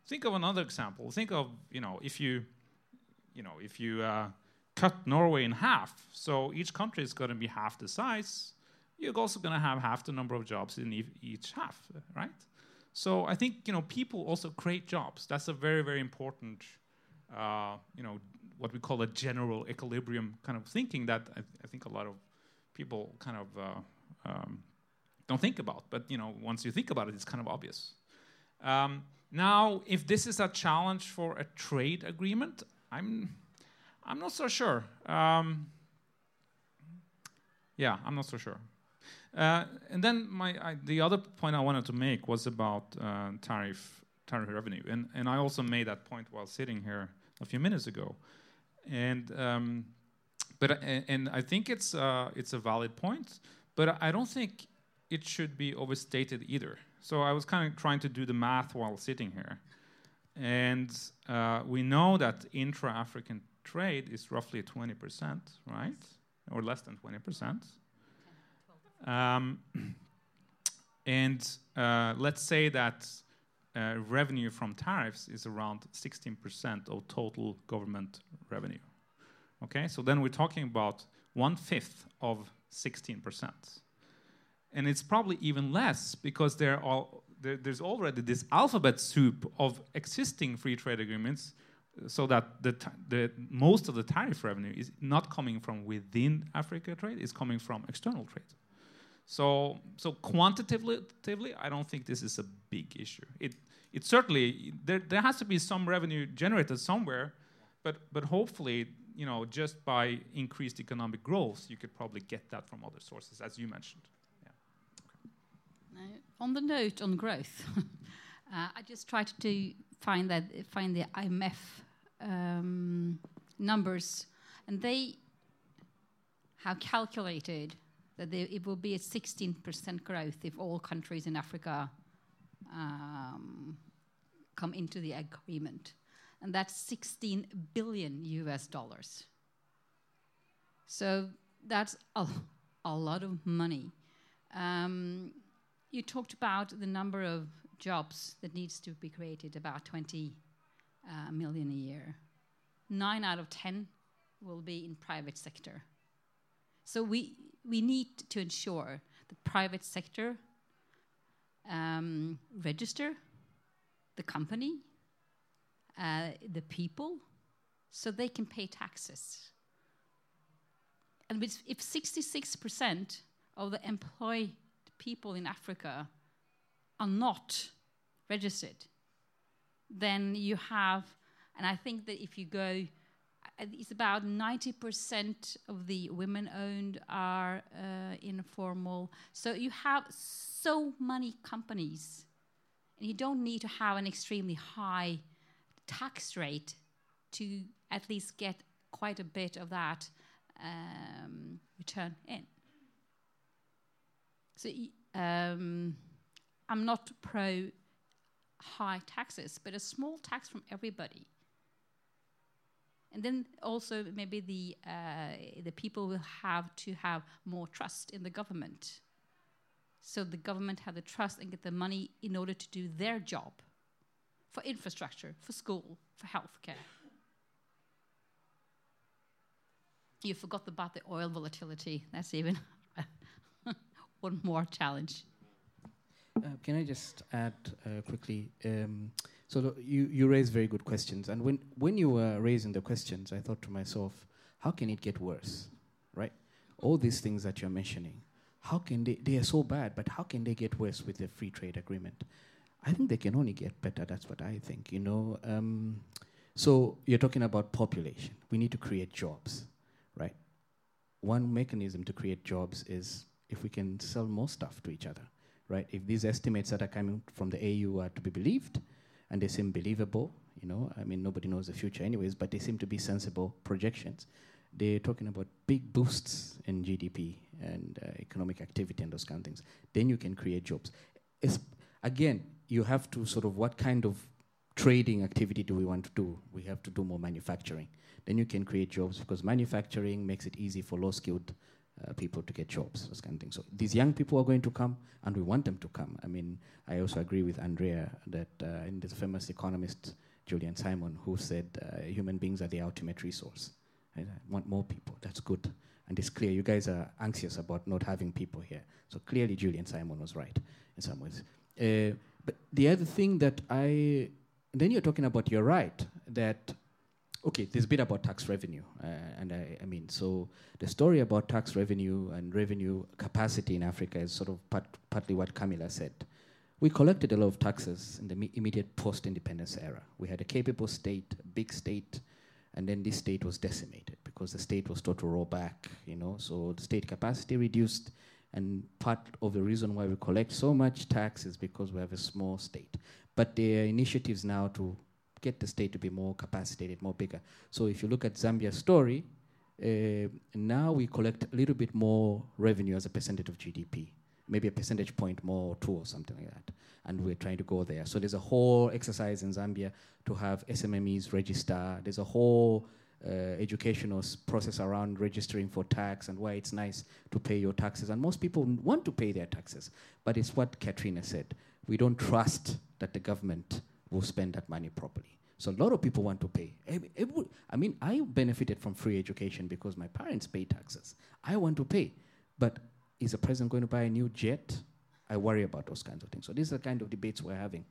Think of another example. Think of you know if you you know if you uh, cut Norway in half, so each country is going to be half the size. You're also going to have half the number of jobs in e each half, right? So I think you know people also create jobs. That's a very very important uh, you know what we call a general equilibrium kind of thinking that I, th I think a lot of people kind of uh, um, don't think about. But you know once you think about it, it's kind of obvious. Um, now, if this is a challenge for a trade agreement, I'm I'm not so sure. Um, yeah, I'm not so sure. Uh, and then my, I, the other point I wanted to make was about uh, tariff tariff revenue, and and I also made that point while sitting here a few minutes ago, and um, but uh, and I think it's uh, it's a valid point, but I don't think it should be overstated either. So I was kind of trying to do the math while sitting here, and uh, we know that intra-African trade is roughly 20%, right, or less than 20%. Um, and uh, let's say that uh, revenue from tariffs is around 16% of total government revenue. Okay, so then we're talking about one fifth of 16%. And it's probably even less because there are, there, there's already this alphabet soup of existing free trade agreements so that the, the most of the tariff revenue is not coming from within Africa trade, it's coming from external trade. So, so quantitatively, I don't think this is a big issue. It, it certainly there, there has to be some revenue generated somewhere, but but hopefully, you know, just by increased economic growth, you could probably get that from other sources, as you mentioned. Yeah. Okay. on the note on growth, uh, I just tried to find that find the IMF um, numbers, and they have calculated that there, it will be a 16% growth if all countries in Africa um, come into the agreement. And that's 16 billion US dollars. So that's a, a lot of money. Um, you talked about the number of jobs that needs to be created, about 20 uh, million a year. Nine out of 10 will be in private sector. So we, we need to ensure the private sector um, register the company, uh, the people, so they can pay taxes. And if 66% of the employed people in Africa are not registered, then you have, and I think that if you go it's about 90% of the women owned are uh, informal. So you have so many companies, and you don't need to have an extremely high tax rate to at least get quite a bit of that um, return in. So um, I'm not pro high taxes, but a small tax from everybody. And then also maybe the uh, the people will have to have more trust in the government. So the government have the trust and get the money in order to do their job for infrastructure, for school, for healthcare. You forgot about the oil volatility. That's even one more challenge. Uh, can I just add uh, quickly? Um, so you you raise very good questions, and when when you were raising the questions, I thought to myself, how can it get worse, right? All these things that you're mentioning, how can they? They are so bad, but how can they get worse with the free trade agreement? I think they can only get better. That's what I think. You know. Um, so you're talking about population. We need to create jobs, right? One mechanism to create jobs is if we can sell more stuff to each other right? If these estimates that are coming from the AU are to be believed, and they seem believable, you know, I mean, nobody knows the future anyways, but they seem to be sensible projections. They're talking about big boosts in GDP and uh, economic activity and those kind of things. Then you can create jobs. It's, again, you have to sort of what kind of trading activity do we want to do? We have to do more manufacturing. Then you can create jobs because manufacturing makes it easy for low skilled uh, people to get jobs, those kind of things. So these young people are going to come, and we want them to come. I mean, I also agree with Andrea that uh, there's famous economist, Julian Simon, who said uh, human beings are the ultimate resource. I want more people. That's good. And it's clear you guys are anxious about not having people here. So clearly, Julian Simon was right in some ways. Uh, but the other thing that I then you're talking about, you're right that okay, there's a bit about tax revenue, uh, and I, I, mean, so the story about tax revenue and revenue capacity in Africa is sort of part, partly what Camilla said. We collected a lot of taxes in the immediate post-independence era. We had a capable state, a big state, and then this state was decimated because the state was told to roll back, you know, so the state capacity reduced, and part of the reason why we collect so much tax is because we have a small state. But there are initiatives now to get the state to be more capacitated, more bigger. So if you look at Zambia's story, uh, now we collect a little bit more revenue as a percentage of GDP, maybe a percentage point more or two or something like that. And we're trying to go there. So there's a whole exercise in Zambia to have SMMEs register. There's a whole uh, educational process around registering for tax and why it's nice to pay your taxes. And most people want to pay their taxes. But it's what Katrina said. We don't trust that the government will spend that money properly. So a lot of people want to pay. I mean, I benefited from free education because my parents pay taxes. I want to pay. But is the president going to buy a new jet? I worry about those kinds of things. So these are the kind of debates we're having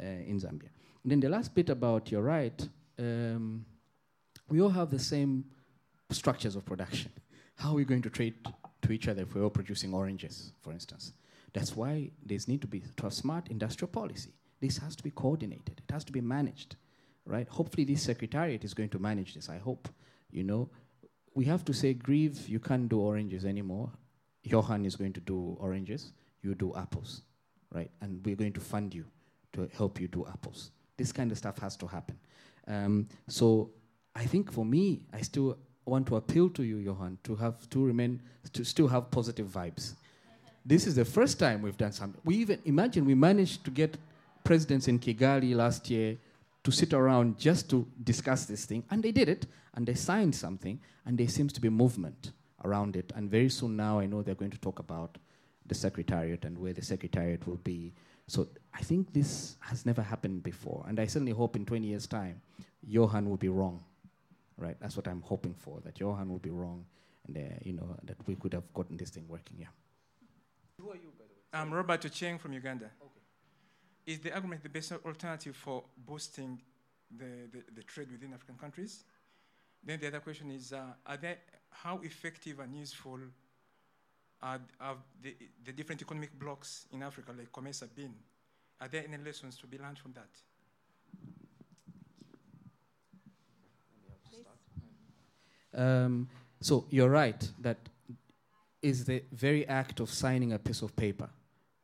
uh, in Zambia. And then the last bit about your right, um, we all have the same structures of production. How are we going to trade to each other if we're all producing oranges, for instance? That's why there's need to be to a smart industrial policy. This has to be coordinated. It has to be managed right? Hopefully, this secretariat is going to manage this. I hope. You know, we have to say, Grieve, you can't do oranges anymore. Johan is going to do oranges. You do apples, right? And we're going to fund you to help you do apples. This kind of stuff has to happen. Um, so I think for me, I still want to appeal to you, Johan, to have to remain to still have positive vibes. this is the first time we've done something. We even imagine we managed to get presidents in Kigali last year to sit around just to discuss this thing. And they did it, and they signed something, and there seems to be movement around it. And very soon now, I know they're going to talk about the secretariat and where the secretariat will be. So I think this has never happened before. And I certainly hope in 20 years' time, Johan will be wrong. Right? That's what I'm hoping for, that Johan will be wrong, and uh, you know, that we could have gotten this thing working. Yeah. Who are you, by the way? I'm Robert Ocheng from Uganda. Is the argument the best alternative for boosting the, the, the trade within African countries? Then the other question is, uh, are they, how effective and useful are, are the, the different economic blocks in Africa, like COMESA, been? Are there any lessons to be learned from that? Um, so you're right that is the very act of signing a piece of paper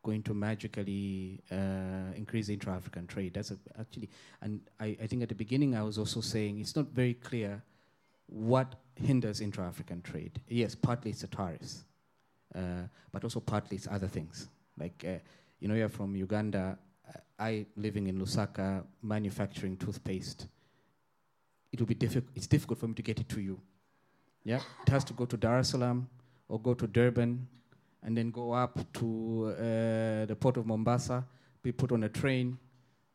going to magically uh, increase intra-African trade. That's actually, and I, I, think at the beginning I was also saying it's not very clear what hinders intra-African trade. Yes, partly it's the tariffs, uh, but also partly it's other things. Like uh, You know, you're from Uganda. Uh, I living in Lusaka, manufacturing toothpaste. It will be difficult. It's difficult for me to get it to you. Yeah, it has to go to Dar es Salaam or go to Durban, and then go up to uh, the port of Mombasa, be put on a train,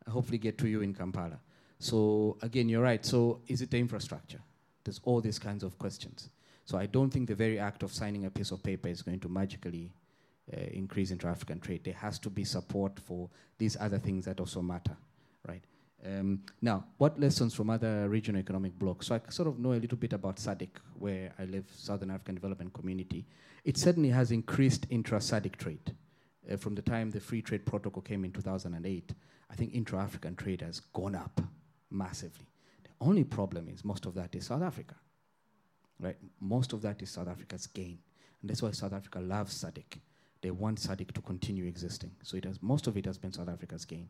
hopefully get to you in Kampala. So again, you're right. So is it the infrastructure? There's all these kinds of questions. So I don't think the very act of signing a piece of paper is going to magically uh, increase intra-African trade. There has to be support for these other things that also matter, right? Um, now, what lessons from other regional economic blocs? So I sort of know a little bit about SADC, where I live, Southern African Development Community. It certainly has increased intra-SADC trade. Uh, from the time the free trade protocol came in 2008, I think intra-African trade has gone up massively. The only problem is most of that is South Africa, right? Most of that is South Africa's gain. And that's why South Africa loves SADC. They want SADC to continue existing. So it has, most of it has been South Africa's gain.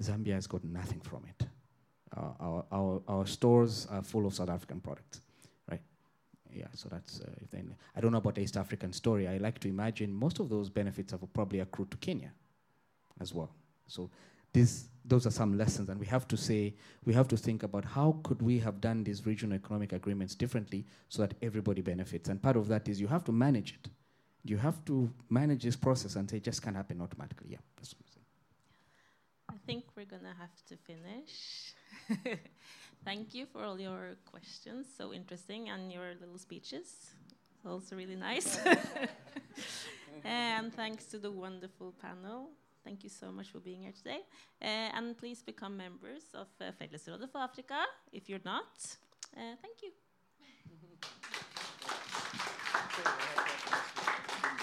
Zambia has got nothing from it. Uh, our, our, our stores are full of South African products, right? Yeah, so that's, uh, if then, I don't know about the East African story. I like to imagine most of those benefits have probably accrued to Kenya as well. So this, those are some lessons, and we have to say, we have to think about how could we have done these regional economic agreements differently so that everybody benefits. And part of that is you have to manage it. You have to manage this process and say it just can't happen automatically. Yeah, that's what I'm saying. I think we're gonna have to finish. Thank you for all your questions, so interesting, and your little speeches, also really nice. and thanks to the wonderful panel. Thank you so much for being here today. Uh, and please become members of uh, Fellesrådet for Afrika if you're not. Uh, thank you.